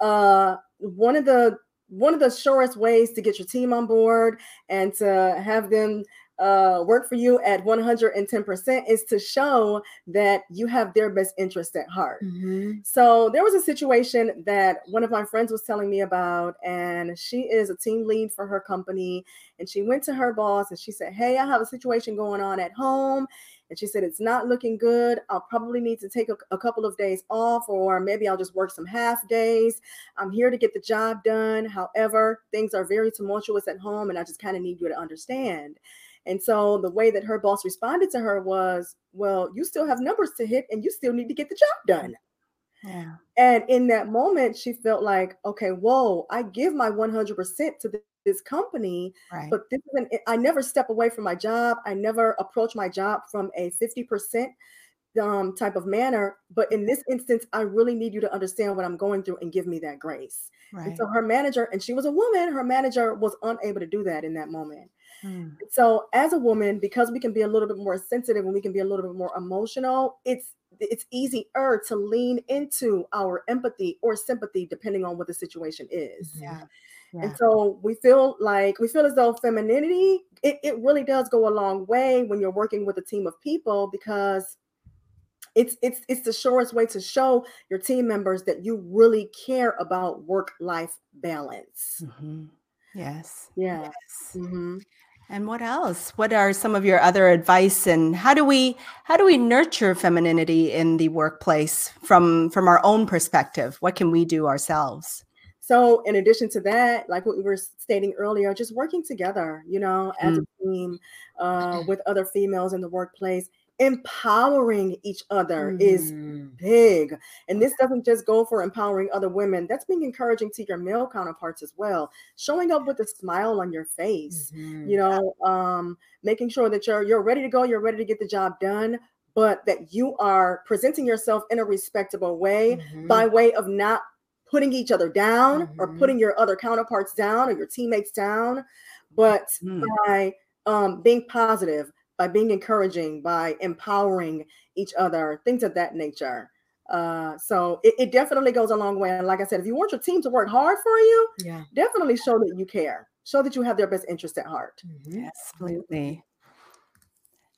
uh one of the one of the surest ways to get your team on board and to have them uh, work for you at 110% is to show that you have their best interest at heart. Mhm. So there was a situation that one of my friends was telling me about, and she is a team lead for her company. And she went to her boss and she said, Hey, I have a situation going on at home. And she said, It's not looking good. I'll probably need to take a, a couple of days off, or maybe I'll just work some half days. I'm here to get the job done. However, things are very tumultuous at home, and I just kind of need you to understand. And so the way that her boss responded to her was, Well, you still have numbers to hit, and you still need to get the job done. yeah And in that moment, she felt like, okay, whoa, I give my 100% to this company, right but this isn't, I never step away from my job. I never approach my job from a 50%. um, type of manner. But in this instance, I really need you to understand what I'm going through and give me that grace. Right. And so her manager, and she was a woman, her manager was unable to do that in that moment. Hmm. So as a woman, because we can be a little bit more sensitive and we can be a little bit more emotional, it's it's easier to lean into our empathy or sympathy depending on what the situation is. Yeah. yeah. And so we feel like we feel as though femininity, it, it really does go a long way when you're working with a team of people because it's it's it's the surest way to show your team members that you really care about work life balance. Mm-hmm. Yes. Yeah. Yes. Mm-hmm. And what else? What are some of your other advice and how do we how do we nurture femininity in the workplace from from our own perspective? What can we do ourselves? So in addition to that, like what we were stating earlier, just working together, you know, as mm. a team uh, with other females in the workplace, empowering each other mm-hmm. is big. And this doesn't just go for empowering other women, that's being encouraging to your male counterparts as well. Showing up with a smile on your face, mm-hmm. you know, um, making sure that you're you're ready to go, you're ready to get the job done, but that you are presenting yourself in a respectable way mm-hmm. by way of not putting each other down or mm-hmm. putting your other counterparts down or your teammates down, but mm. by um, being positive, by being encouraging, by empowering each other, things of that nature. Uh, so it, it, definitely goes a long way. And like I said, if you want your team to work hard for you, yeah, definitely show that you care. Show that you have their best interest at heart. Mm-hmm. Absolutely.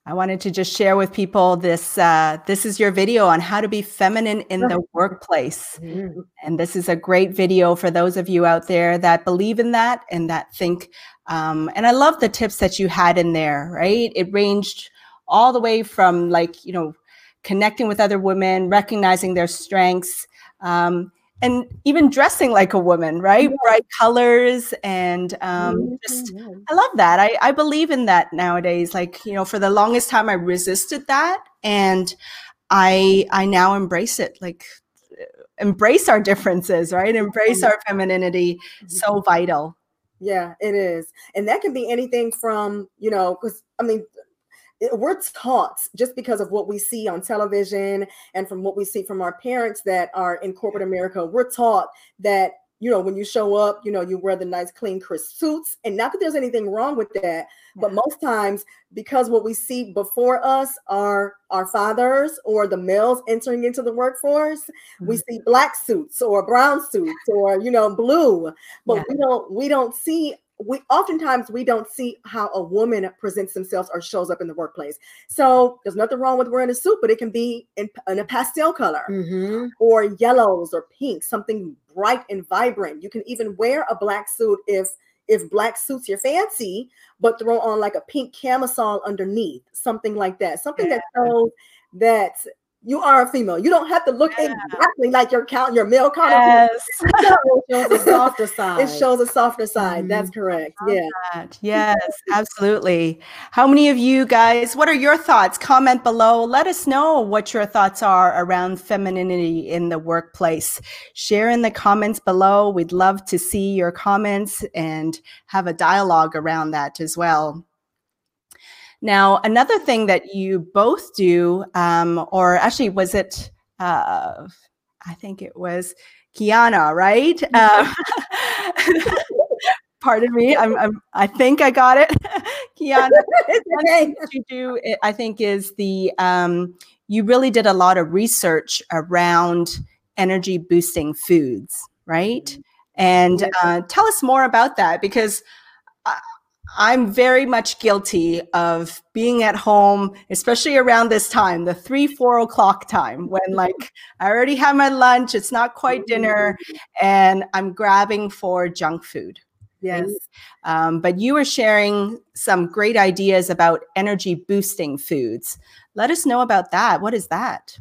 I wanted to just share with people this. Uh, this is your video on how to be feminine in the workplace, mm-hmm. and this is a great video for those of you out there that believe in that and that think um, and I love the tips that you had in there, right? It ranged all the way from like, you know, connecting with other women, recognizing their strengths, um, and even dressing like a woman, right? Yeah. Bright colors and um, just, I love that. I, I believe in that nowadays. Like, you know, for the longest time, I resisted that. And I, I now embrace it. Like, embrace our differences, right? Embrace our femininity. So mm-hmm. vital. Yeah, it is. And that can be anything from, you know, because I mean, we're taught just because of what we see on television and from what we see from our parents that are in corporate America, we're taught that you know, when you show up, you know, you wear the nice, clean, crisp suits. And not that there's anything wrong with that, but most times, because what we see before us are our fathers or the males entering into the workforce, mm-hmm. we see black suits or brown suits or you know, blue. But yeah. we don't we don't see we oftentimes we don't see how a woman presents themselves or shows up in the workplace. So there's nothing wrong with wearing a suit, but it can be in, in a pastel color mm-hmm. or yellows or pink, something bright and vibrant. You can even wear a black suit if if black suits your fancy, but throw on like a pink camisole underneath, something like that. Something yeah. that shows that you are a female. You don't have to look yeah. exactly like your count your male counterpart. Yes. it shows a softer side. It shows a softer side. Mm-hmm. That's correct. Yeah. That. Yes, absolutely. How many of you guys, what are your thoughts? Comment below. Let us know what your thoughts are around femininity in the workplace. Share in the comments below. We'd love to see your comments and have a dialogue around that as well. Now, another thing that you both do, um, or actually, was it? Uh, I think it was Kiana, right? Uh, pardon me. I'm, I'm, i think I got it. Kiana, okay. what you do, I think, is the um, you really did a lot of research around energy boosting foods, right? Mm-hmm. And uh, tell us more about that because I'm very much guilty of being at home, especially around this time, the three, four o'clock time, when like I already had my lunch, it's not quite dinner, and I'm grabbing for junk food. Yes. Um, but you were sharing some great ideas about energy boosting foods. Let us know about that. What is that?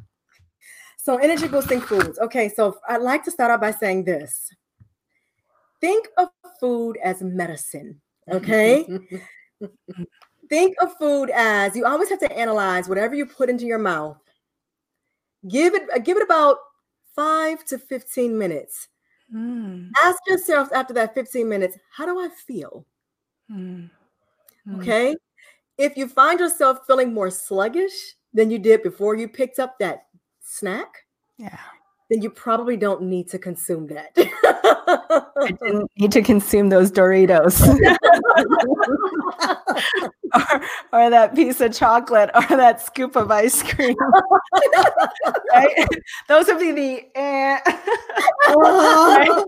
So, energy boosting foods. Okay, so I'd like to start out by saying this think of food as medicine Okay. Think of food as you always have to analyze whatever you put into your mouth. Give it give it about five to 15 minutes. Mm. Ask yourself after that 15 minutes, how do I feel? Mm. Mm. Okay. if you find yourself feeling more sluggish than you did before you picked up that snack, Yeah. Then you probably don't need to consume that. I didn't need to consume those Doritos or, or that piece of chocolate or that scoop of ice cream. right? Those would be the eh. Right?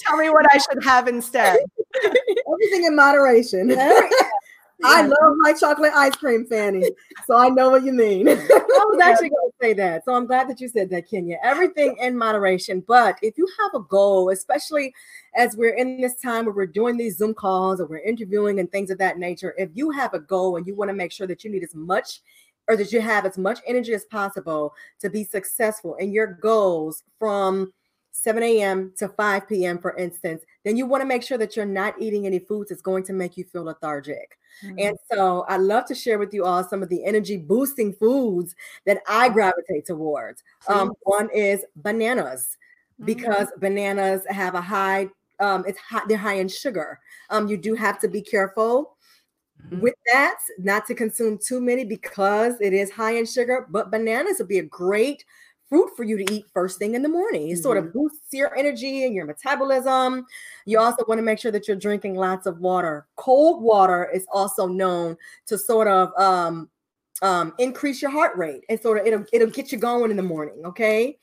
Tell me what I should have instead. Everything in moderation. I love my chocolate ice cream, Fanny. So I know what you mean. I was actually going to say that. So I'm glad that you said that, Kenya. Everything in moderation. But if you have a goal, especially as we're in this time where we're doing these Zoom calls or we're interviewing and things of that nature, if you have a goal and you want to make sure that you need as much or that you have as much energy as possible to be successful in your goals from 7 a.m. to 5 p.m., for instance, then you want to make sure that you're not eating any foods that's going to make you feel lethargic. And so I'd love to share with you all some of the energy boosting foods that I gravitate towards. Um, one is bananas because bananas have a high, um, it's high, they're high in sugar. Um, you do have to be careful Mhm. with that, not to consume too many because it is high in sugar. But bananas would be a great fruit for you to eat first thing in the morning. It sort of boosts your energy and your metabolism. You also want to make sure that you're drinking lots of water. Cold water is also known to sort of um, um, increase your heart rate and sort of it'll it'll get you going in the morning. Okay.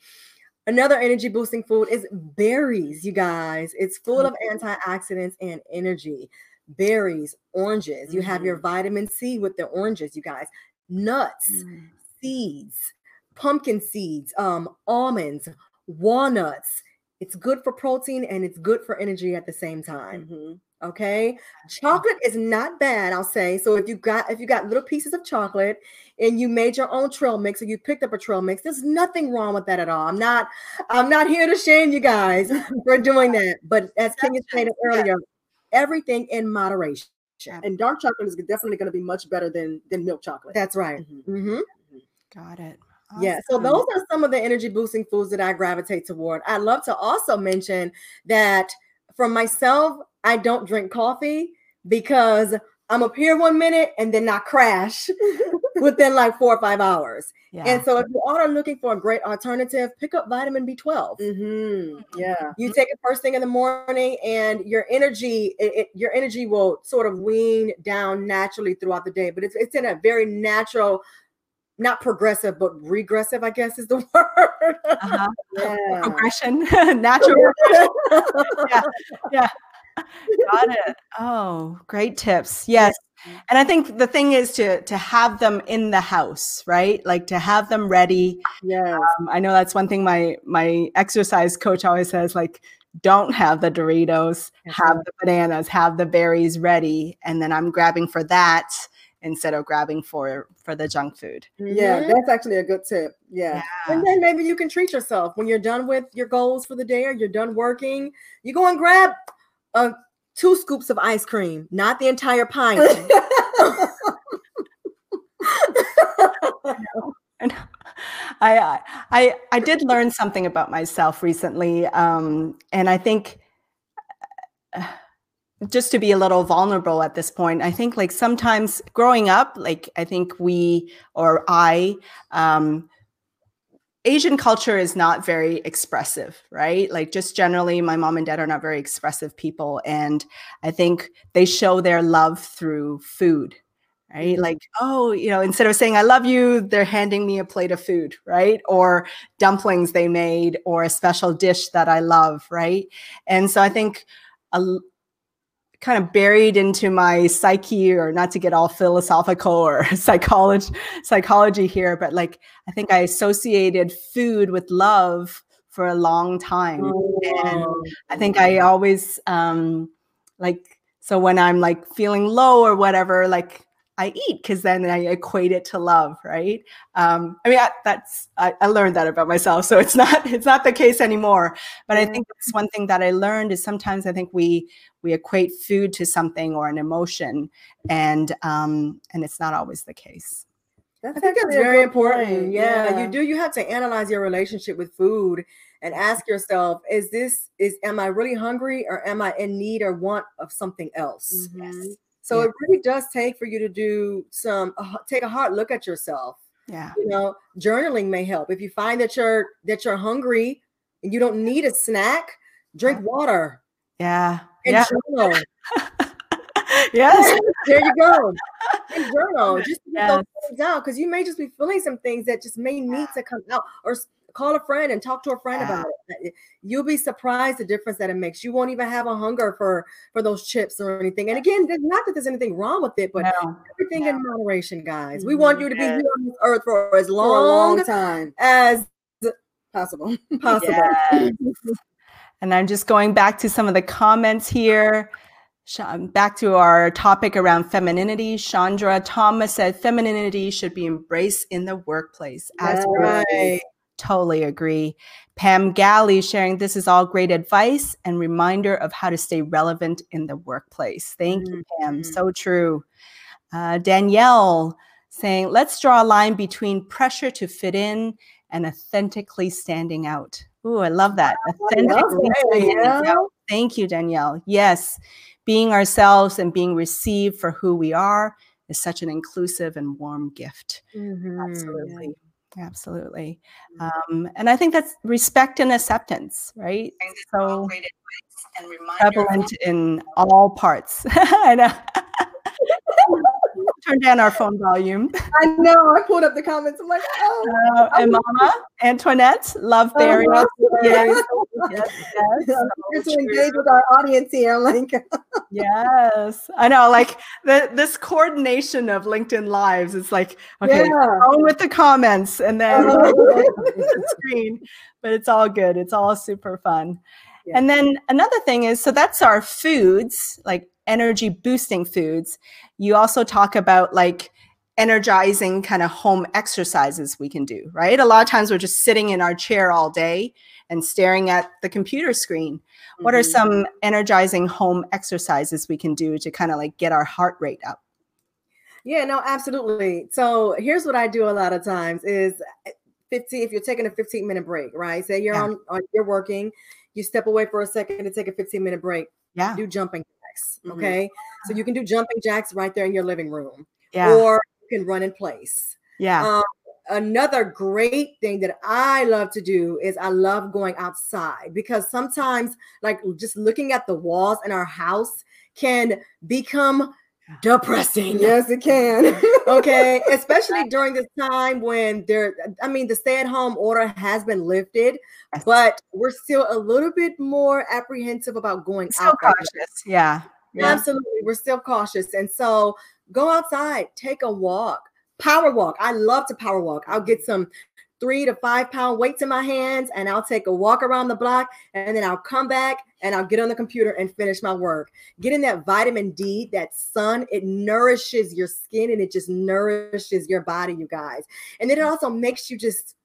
Another energy boosting food is berries, you guys. It's full of antioxidants and energy. Berries, oranges. You have your vitamin C with the oranges, you guys. Nuts, Mm. seeds, pumpkin seeds, um, almonds, walnuts. It's good for protein and it's good for energy at the same time. Mhm. Okay. Chocolate is not bad, I'll say. So if you got if you got little pieces of chocolate and you made your own trail mix or you picked up a trail mix, there's nothing wrong with that at all. I'm not I'm not here to shame you guys for doing that. But as Kenya stated earlier, everything in moderation. And dark chocolate is definitely going to be much better than than milk chocolate. That's right. Mhm. Mhm. Got it. Yeah, so those are some of the energy boosting foods that I gravitate toward. I'd love to also mention that for myself, I don't drink coffee because I'm up here one minute and then I crash within like four or five hours. Yeah. And so if you are looking for a great alternative, pick up vitamin B12. Mhm. Yeah. You take it first thing in the morning, and your energy, it, it- your energy will sort of wean down naturally throughout the day. But it's it's in a very natural, not progressive, but regressive, I guess is the word. uh-huh. Yeah. progression, natural. yeah, yeah. Got it. Oh, great tips. Yes. And I think the thing is to to have them in the house, right? Like to have them ready. Yeah. Um, I know that's one thing my my exercise coach always says like don't have the Doritos, have the bananas, have the berries ready and then I'm grabbing for that instead of grabbing for for the junk food. Yeah, Mhm. that's actually a good tip. Yeah. And then maybe you can treat yourself when you're done with your goals for the day or you're done working. You go and grab uh, two scoops of ice cream, not the entire pint. And I, I- I, I did learn something about myself recently, um, and I think uh, just to be a little vulnerable at this point, I think like sometimes growing up, like I think we or I, um, Asian culture is not very expressive, right? Like just generally, my mom and dad are not very expressive people, and I think they show their love through food right? Like, oh, you know, instead of saying I love you, they're handing me a plate of food, right? Or dumplings they made, or a special dish that I love, right? And so I think a kind of buried into my psyche, or not to get all philosophical or psychology psychology here, but like I think I associated food with love for a long time. And I think I always um like so when I'm like feeling low or whatever, like I eat because then I equate it to love, right? Um, I mean, I, that's I, I learned that about myself, so it's not it's not the case anymore. But I think that's one thing that I learned is sometimes I think we we equate food to something or an emotion, and um, and it's not always the case. That's I think that's very important. point. Yeah, you do. You have to analyze your relationship with food and ask yourself: Is this is am I really hungry or am I in need or want of something else? Mhm. So Yeah. it really does take for you to do some uh, take a hard look at yourself. Yeah. You know, journaling may help. If you find that you're that you're hungry and you don't need a snack, drink water Yeah. and Yeah. journal. yes. there you go. And journal just to get Yes. those things out because you may just be feeling some things that just may need to come out or call a friend and talk to a friend about it. You'll be surprised the difference that it makes. You won't even have a hunger for for those chips or anything. And again, not that there's anything wrong with it, but No. everything No. in moderation, guys. We want you to be Yes. here on this earth for as For a long long time. as Possible. possible. Yes. and I'm just going back to some of the comments here. Um, Back to our topic around femininity. Chandra Thomas said femininity should be embraced in the workplace. As Right. Totally agree. Pam Galley sharing this is all great advice and reminder of how to stay relevant in the workplace. Thank you, Pam. Mhm. So true. Uh, Danielle saying, let's draw a line between pressure to fit in and authentically standing out. Ooh, I love that. Authentically standing out. Thank you, Danielle. Yes, being ourselves and being received for who we are is such an inclusive and warm gift. Mhm. Absolutely. Absolutely. Um, and I think that's respect and acceptance, right? So prevalent in all parts. I know. Turn down our phone volume. I know. I pulled up the comments. I'm like, oh. Uh, and Mama Antoinette, love Barry. Uh-huh. Yes, yes, yes. So to engage with our audience here. I'm like, Yes, I know. Like the, this coordination of LinkedIn Lives, it's like okay, yeah. on with the comments and then Uh-huh. the screen, but it's all good. It's all super fun. Yeah. And then another thing is, so that's our foods, like energy boosting foods. You also talk about like energizing kind of home exercises we can do, right? A lot of times we're just sitting in our chair all day and staring at the computer screen. What are Mhm. some energizing home exercises we can do to kind of like get our heart rate up? Yeah, no, absolutely. So here's what I do a lot of times is eh, 15, if you're taking a 15 minute break, right? Say you're Yeah. on, on you're working, you step away for a second to take a 15 minute break, Yeah. do jumping jacks. Mhm. Okay. So you can do jumping jacks right there in your living room. Yeah. Or you can run in place. yeah. Um, another great thing that I love to do is I love going outside because sometimes, like just looking at the walls in our house can become depressing. Yes, it can. Okay, especially during this time when there, I mean, the stay at home order has been lifted, but we're still a little bit more apprehensive about going Still out. right cautious. Yeah. Yeah. Absolutely. We're still cautious. And so go outside, take a walk, power walk. I love to power walk. I'll get some three to five pound weights in my hands and I'll take a walk around the block and then I'll come back and I'll get on the computer and finish my work. Getting that vitamin D, that sun, it nourishes your skin and it just nourishes your body, you guys. And then it also makes you just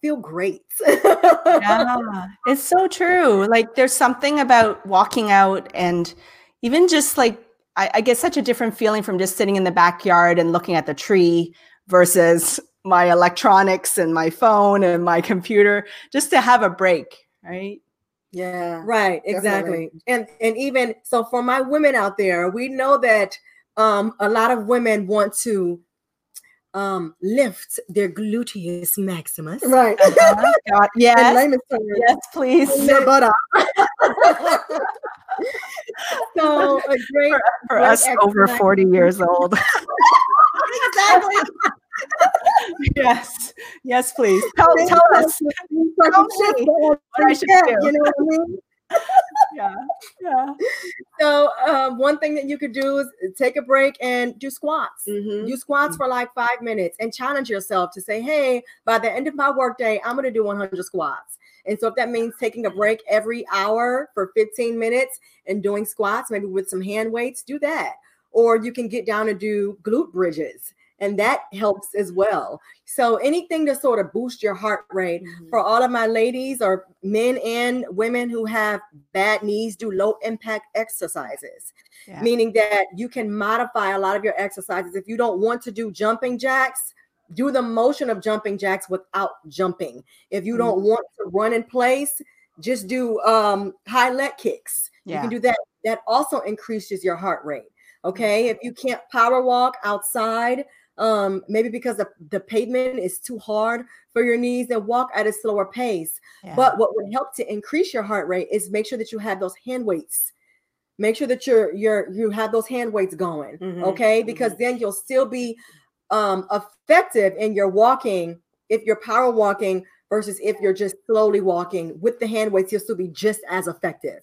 feel great. yeah, it's so true. Like there's something about walking out and even just like I, I get such a different feeling from just sitting in the backyard and looking at the tree versus my electronics and my phone and my computer, just to have a break, right? yeah. Right, exactly. And and even so for my women out there, we know that um a lot of women want to um lift their gluteus maximus. Right. Uh-huh. God, yes, yes, please. their butt. So a great For great us over 40 years old. exactly. Yes, yes, please. Tell, tell us. Tell me what I should yeah, do. You know what I mean? Yeah, yeah. So um, one thing that you could do is take a break and do squats. Mhm. Do squats for like five minutes and challenge yourself to say, hey, by the end of my workday, I'm going to do 100 squats. And so if that means taking a break every hour for 15 minutes and doing squats, maybe with some hand weights, do that. Or you can get down and do glute bridges, and that helps as well. So anything to sort of boost your heart rate. Mm-hmm. For all of my ladies or men and women who have bad knees, do low impact exercises Yeah. meaning that you can modify a lot of your exercises. If you don't want to do jumping jacks, do the motion of jumping jacks without jumping. If you mm-hmm. don't want to run in place, just do um, high leg kicks. You can do that. That also increases your heart rate. Mm-hmm. Okay. If you can't power walk outside, um, maybe because the, the pavement is too hard for your knees, then walk at a slower pace. Yeah. But what would help to increase your heart rate is make sure that you have those hand weights. Make sure that you're you're you have those hand weights going. Mm-hmm. Okay, because mm-hmm. then you'll still be um effective in your walking if you're power walking versus if you're just slowly walking with the hand weights, you'll still be just as effective.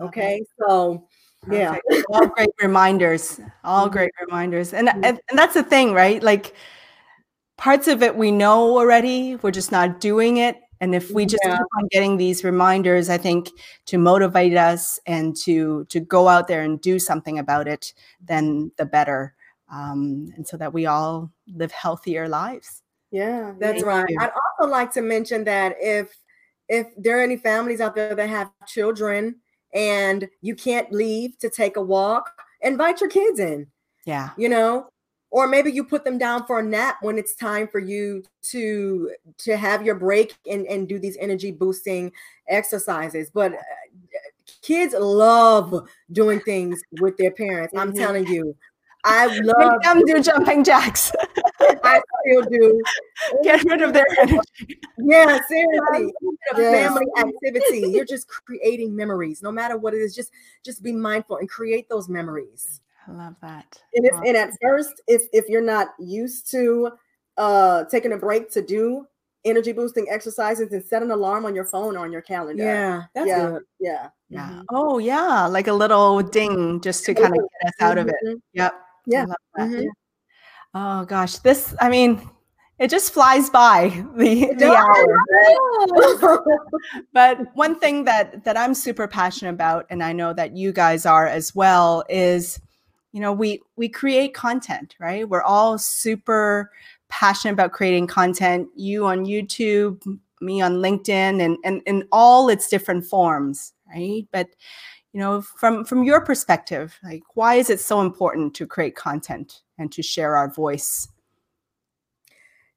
Okay, so yeah, all great reminders, all mm-hmm. great reminders, and, mm-hmm. and and that's the thing, right? Like parts of it we know already, we're just not doing it. And if we just yeah. keep on getting these reminders, I think to motivate us and to to go out there and do something about it, then the better. Um, and so that we all live healthier lives. Yeah, that's Thank right. You. I'd also like to mention that if if there are any families out there that have children and you can't leave to take a walk, invite your kids in. Yeah. You know, or maybe you put them down for a nap when it's time for you to to have your break and and do these energy boosting exercises. But uh, kids love doing things with their parents. I'm mm-hmm. telling you. I love Make them do jumping jacks. I still do. Get rid of their energy. Yeah, seriously. Yes. Family activity. You're just creating memories. No matter what it is, just just be mindful and create those memories. I love that. And if and at first, if if you're not used to uh taking a break to do energy boosting exercises and set an alarm on your phone or on your calendar. Yeah, that's yeah, good. Yeah. Yeah. Mm-hmm. Oh yeah, like a little ding just to kind of get us out of it. Mm-hmm. Yep. Yeah. Mm-hmm. Oh gosh, this I mean, it just flies by the, the hour. but one thing that that I'm super passionate about, and I know that you guys are as well, is you know we we create content, right? We're all super passionate about creating content. You on YouTube, me on LinkedIn, and and in all its different forms, right? But you know from from your perspective like why is it so important to create content and to share our voice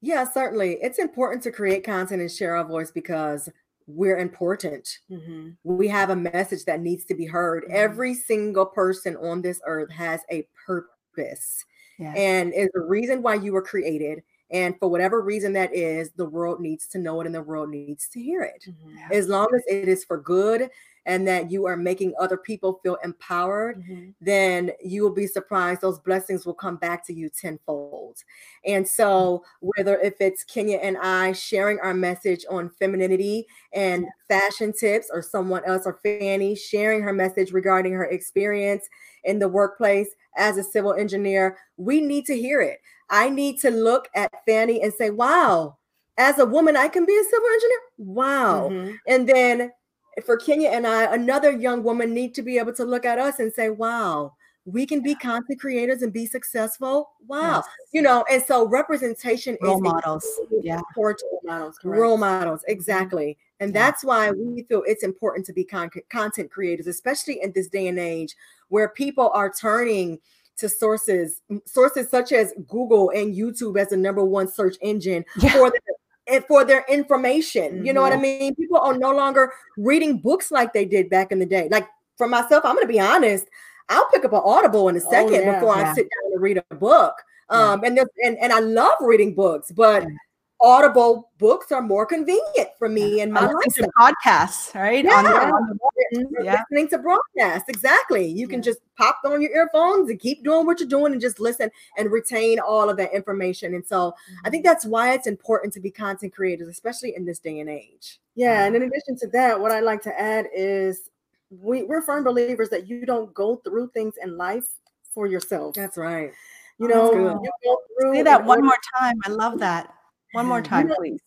yeah certainly it's important to create content and share our voice because we're important mm-hmm. we have a message that needs to be heard mm-hmm. every single person on this earth has a purpose yes. and is a reason why you were created and for whatever reason that is, the world needs to know it and the world needs to hear it. Mm-hmm. As long as it is for good and that you are making other people feel empowered, mm-hmm. then you will be surprised. Those blessings will come back to you tenfold. And so, whether if it's Kenya and I sharing our message on femininity and fashion tips, or someone else, or Fanny sharing her message regarding her experience in the workplace as a civil engineer, we need to hear it. I need to look at Fanny and say, wow, as a woman, I can be a civil engineer. Wow. Mm-hmm. And then for Kenya and I, another young woman need to be able to look at us and say, wow, we can be content creators and be successful. Wow. Yes. You know, and so representation role is models. Yeah. Role models. Correct. Role models. Mm-hmm. Exactly. And yeah. that's why we feel it's important to be con- content creators, especially in this day and age where people are turning to sources, sources such as Google and YouTube as the number one search engine yeah. for the for their information. Mm-hmm. You know what I mm-hmm. mean? People are no longer reading books like they did back in the day. Like for myself, I'm going to be honest. I'll pick up an Audible in a oh, second oh, yeah, before yeah. I sit down and read a book. Um, and, and and I love reading books, but Audible books are more convenient for me and my to podcasts, right? Yeah. On the, on the yeah. listening to broadcasts. Exactly. You can just pop on your earphones and keep doing what you're doing and just listen and retain all of that information. And so mm-hmm. I think that's why it's important to be content creators, especially in this day and age. Yeah. And in addition to that, what I like to add is we, we're firm believers that you don't go through things in life for yourself. That's right. You know, you go through say that one more time. I love that one more time, please.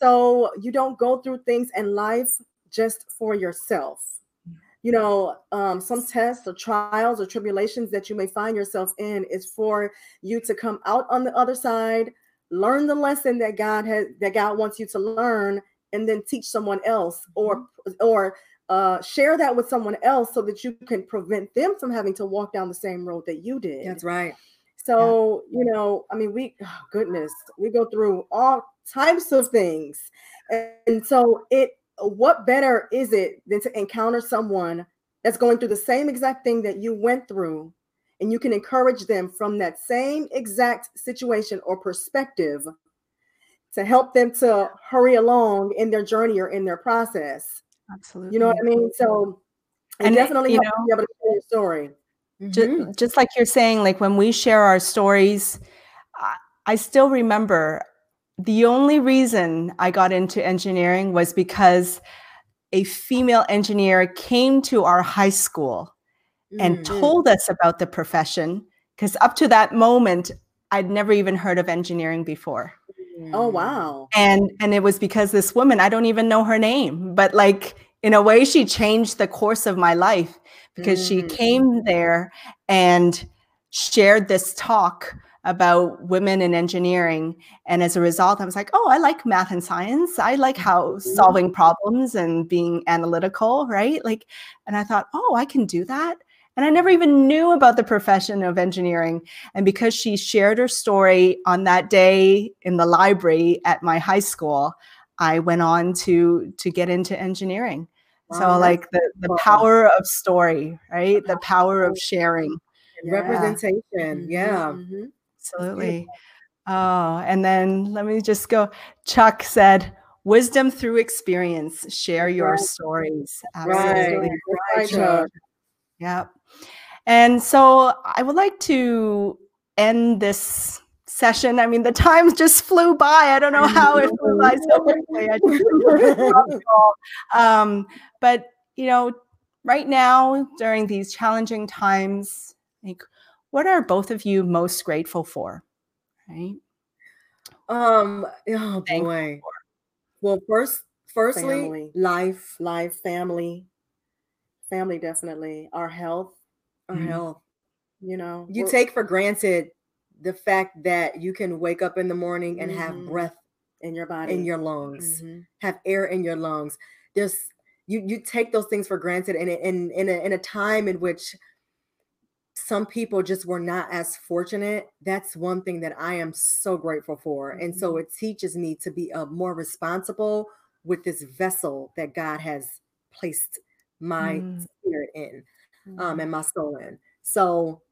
So you don't go through things in life just for yourself. You know, um, some tests or trials or tribulations that you may find yourself in is for you to come out on the other side, learn the lesson that God has that God wants you to learn, and then teach someone else or mm-hmm. or uh, share that with someone else so that you can prevent them from having to walk down the same road that you did. That's right. So, yeah. you know, I mean, we, oh, goodness, we go through all types of things. And so, it, what better is it than to encounter someone that's going through the same exact thing that you went through and you can encourage them from that same exact situation or perspective to help them to hurry along in their journey or in their process. Absolutely. You know what I mean? So and definitely you know, be able to share your story. Just, mm-hmm. just like you're saying, like when we share our stories, I, I still remember the only reason I got into engineering was because a female engineer came to our high school and mm-hmm. told us about the profession because up to that moment I'd never even heard of engineering before. Oh wow. And and it was because this woman, I don't even know her name, but like in a way she changed the course of my life because mm-hmm. she came there and shared this talk about women in engineering and as a result i was like oh i like math and science i like how mm-hmm. solving problems and being analytical right like and i thought oh i can do that and I never even knew about the profession of engineering. And because she shared her story on that day in the library at my high school, I went on to to get into engineering. Wow, so like the, the power of story, right? The power of sharing. Yeah. Representation. Mm-hmm. Yeah. Mm-hmm. Absolutely. Oh, and then let me just go. Chuck said, wisdom through experience. Share your right. stories. Absolutely. Right. Right. Yep. And so I would like to end this session. I mean, the time just flew by. I don't know how it flew by so quickly. um, but you know, right now during these challenging times, like, what are both of you most grateful for? Right. Um. Oh boy. Well, first, firstly, family. life, life, family, family, definitely. Our health, our mm-hmm. health. You know, you take for granted the fact that you can wake up in the morning and mm-hmm. have breath in your body, in your lungs, mm-hmm. have air in your lungs. There's you you take those things for granted, and in in a, in a time in which some people just were not as fortunate. That's one thing that I am so grateful for, and so mm-hmm. it teaches me to be a more responsible with this vessel that God has placed my mm. spirit in um, mm-hmm. and my soul in. So,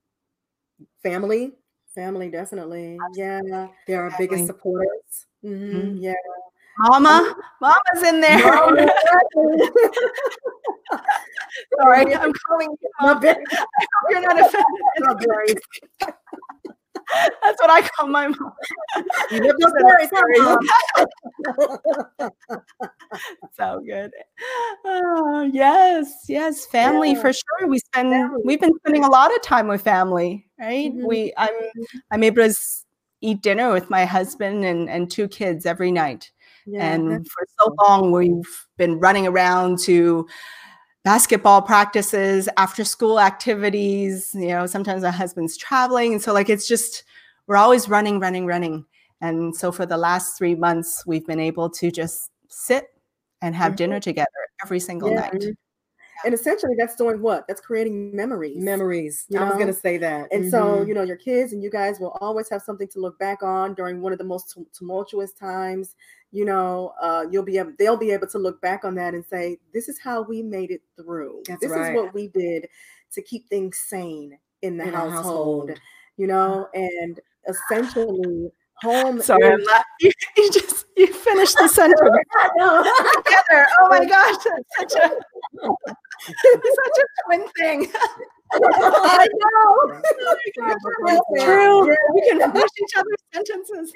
family, family, definitely. Yeah, they're our biggest supporters. Mm-hmm. Mm-hmm. Yeah. Mama, mama's in there. Mama. Sorry, I'm calling you. I hope you're not offended. That's what I call my mom. You live those so good. Oh, yes, yes, family yeah. for sure. We spend family. we've been spending a lot of time with family, right? Mm-hmm. We I'm I'm able to eat dinner with my husband and and two kids every night. Yeah, and for so long we've been running around to basketball practices, after school activities. You know, sometimes my husband's traveling. And so, like, it's just, we're always running, running, running. And so, for the last three months, we've been able to just sit and have mm-hmm. dinner together every single yeah. night. And essentially, that's doing what? That's creating memories. Memories. You I was going to say that. And mm-hmm. so, you know, your kids and you guys will always have something to look back on during one of the most tumultuous times you know, uh, you'll be able, they'll be able to look back on that and say, this is how we made it through. That's this right. is what we did to keep things sane in the in household, household, you know, and essentially home. Sorry, is- you, you, just you finished the sentence together. Oh my gosh, that's such a such a twin thing. I know. It's true. Yeah. We can finish each other's sentences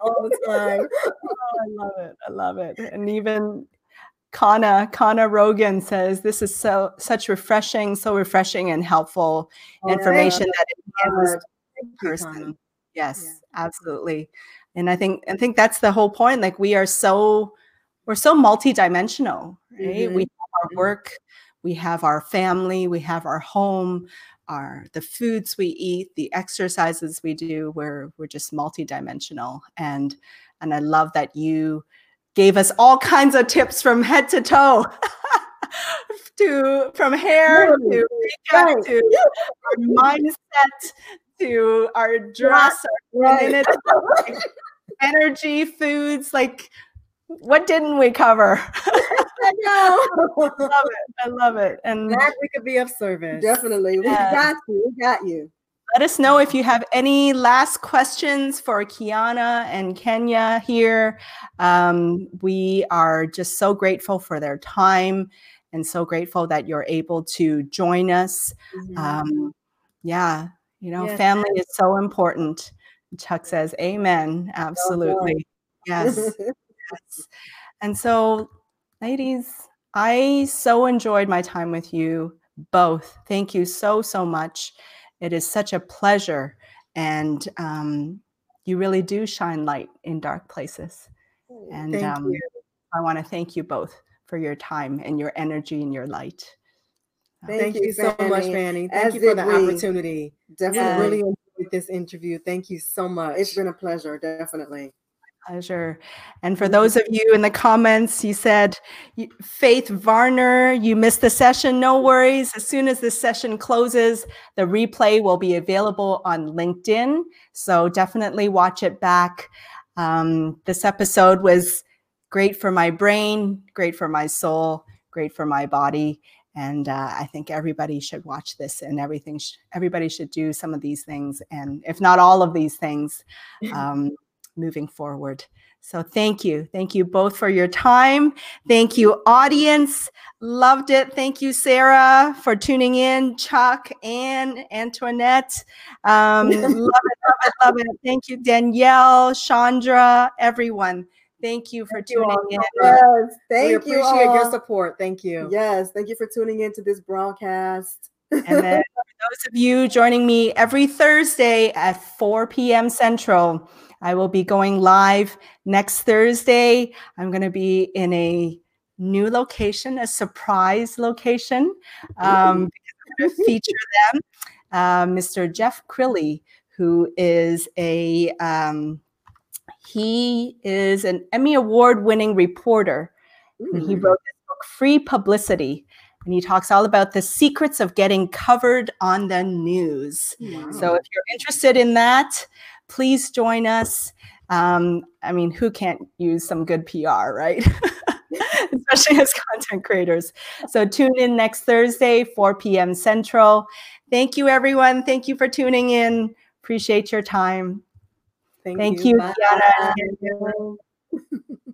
all the time. Oh, I love it. I love it. And even Kana Kana Rogan says this is so such refreshing, so refreshing and helpful oh, information yeah. that enhances person. Yes, yeah. absolutely. And I think I think that's the whole point. Like we are so we're so multidimensional, right? Mm-hmm. We have our mm-hmm. work, we have our family, we have our home, our the foods we eat, the exercises we do. We're we're just multidimensional, and and I love that you gave us all kinds of tips from head to toe. to from hair to makeup right. to mindset to our dress, right. our energy, foods, like what didn't we cover? I know. I love it. I love it. And Glad we could be of service. Definitely. We Yeah. got you. We got you. let us know if you have any last questions for Kiana and Kenya here. Um, we are just so grateful for their time and so grateful that you're able to join us. Um, yeah, you know, Yes. family is so important. Chuck says, Amen. Absolutely. Yes. yes. And so, ladies, I so enjoyed my time with you both. Thank you so, so much. It is such a pleasure. And um, you really do shine light in dark places. And Thank um. I want to thank you both for your time and your energy and your light. Thank, you, so much, Fanny. Thank As you for the opportunity. Definitely. really enjoyed this interview. Thank you so much. It's been a pleasure. Definitely. pleasure. And for those of you in the comments, you said, Faith Varner, you missed the session. No worries. As soon as this session closes, the replay will be available on LinkedIn. So definitely watch it back. Um, this episode was great for my brain, great for my soul, great for my body. And uh, I think everybody should watch this and everything. Sh- everybody should do some of these things. And if not all of these things, um, moving forward. So thank you. Thank you both for your time. Thank you, audience. Loved it. Thank you, Sarah, for tuning in. Chuck and Antoinette. Um, love it, love it, love it. Thank you, Danielle, Chandra, everyone. Thank you for Thank you tuning all in. Yes. Thank we you. appreciate your support. Thank you. Yes. Thank you for tuning into this broadcast. And then for those of you joining me every Thursday at 4 p.m. Central, I will be going live next Thursday. I'm going to be in a new location, a surprise location, um, I'm going to feature them. Uh, Mr. Jeff Crilly, who is a um, he is an Emmy Award winning reporter. And he wrote this book, Free Publicity. And he talks all about the secrets of getting covered on the news. So if you're interested in that, please join us. Um, I mean, who can't use some good PR, right? Especially as content creators. So tune in next Thursday, 4 p.m. Central. Thank you, everyone. Thank you for tuning in. Appreciate your time. Thank, Thank you. you Bye. Bye.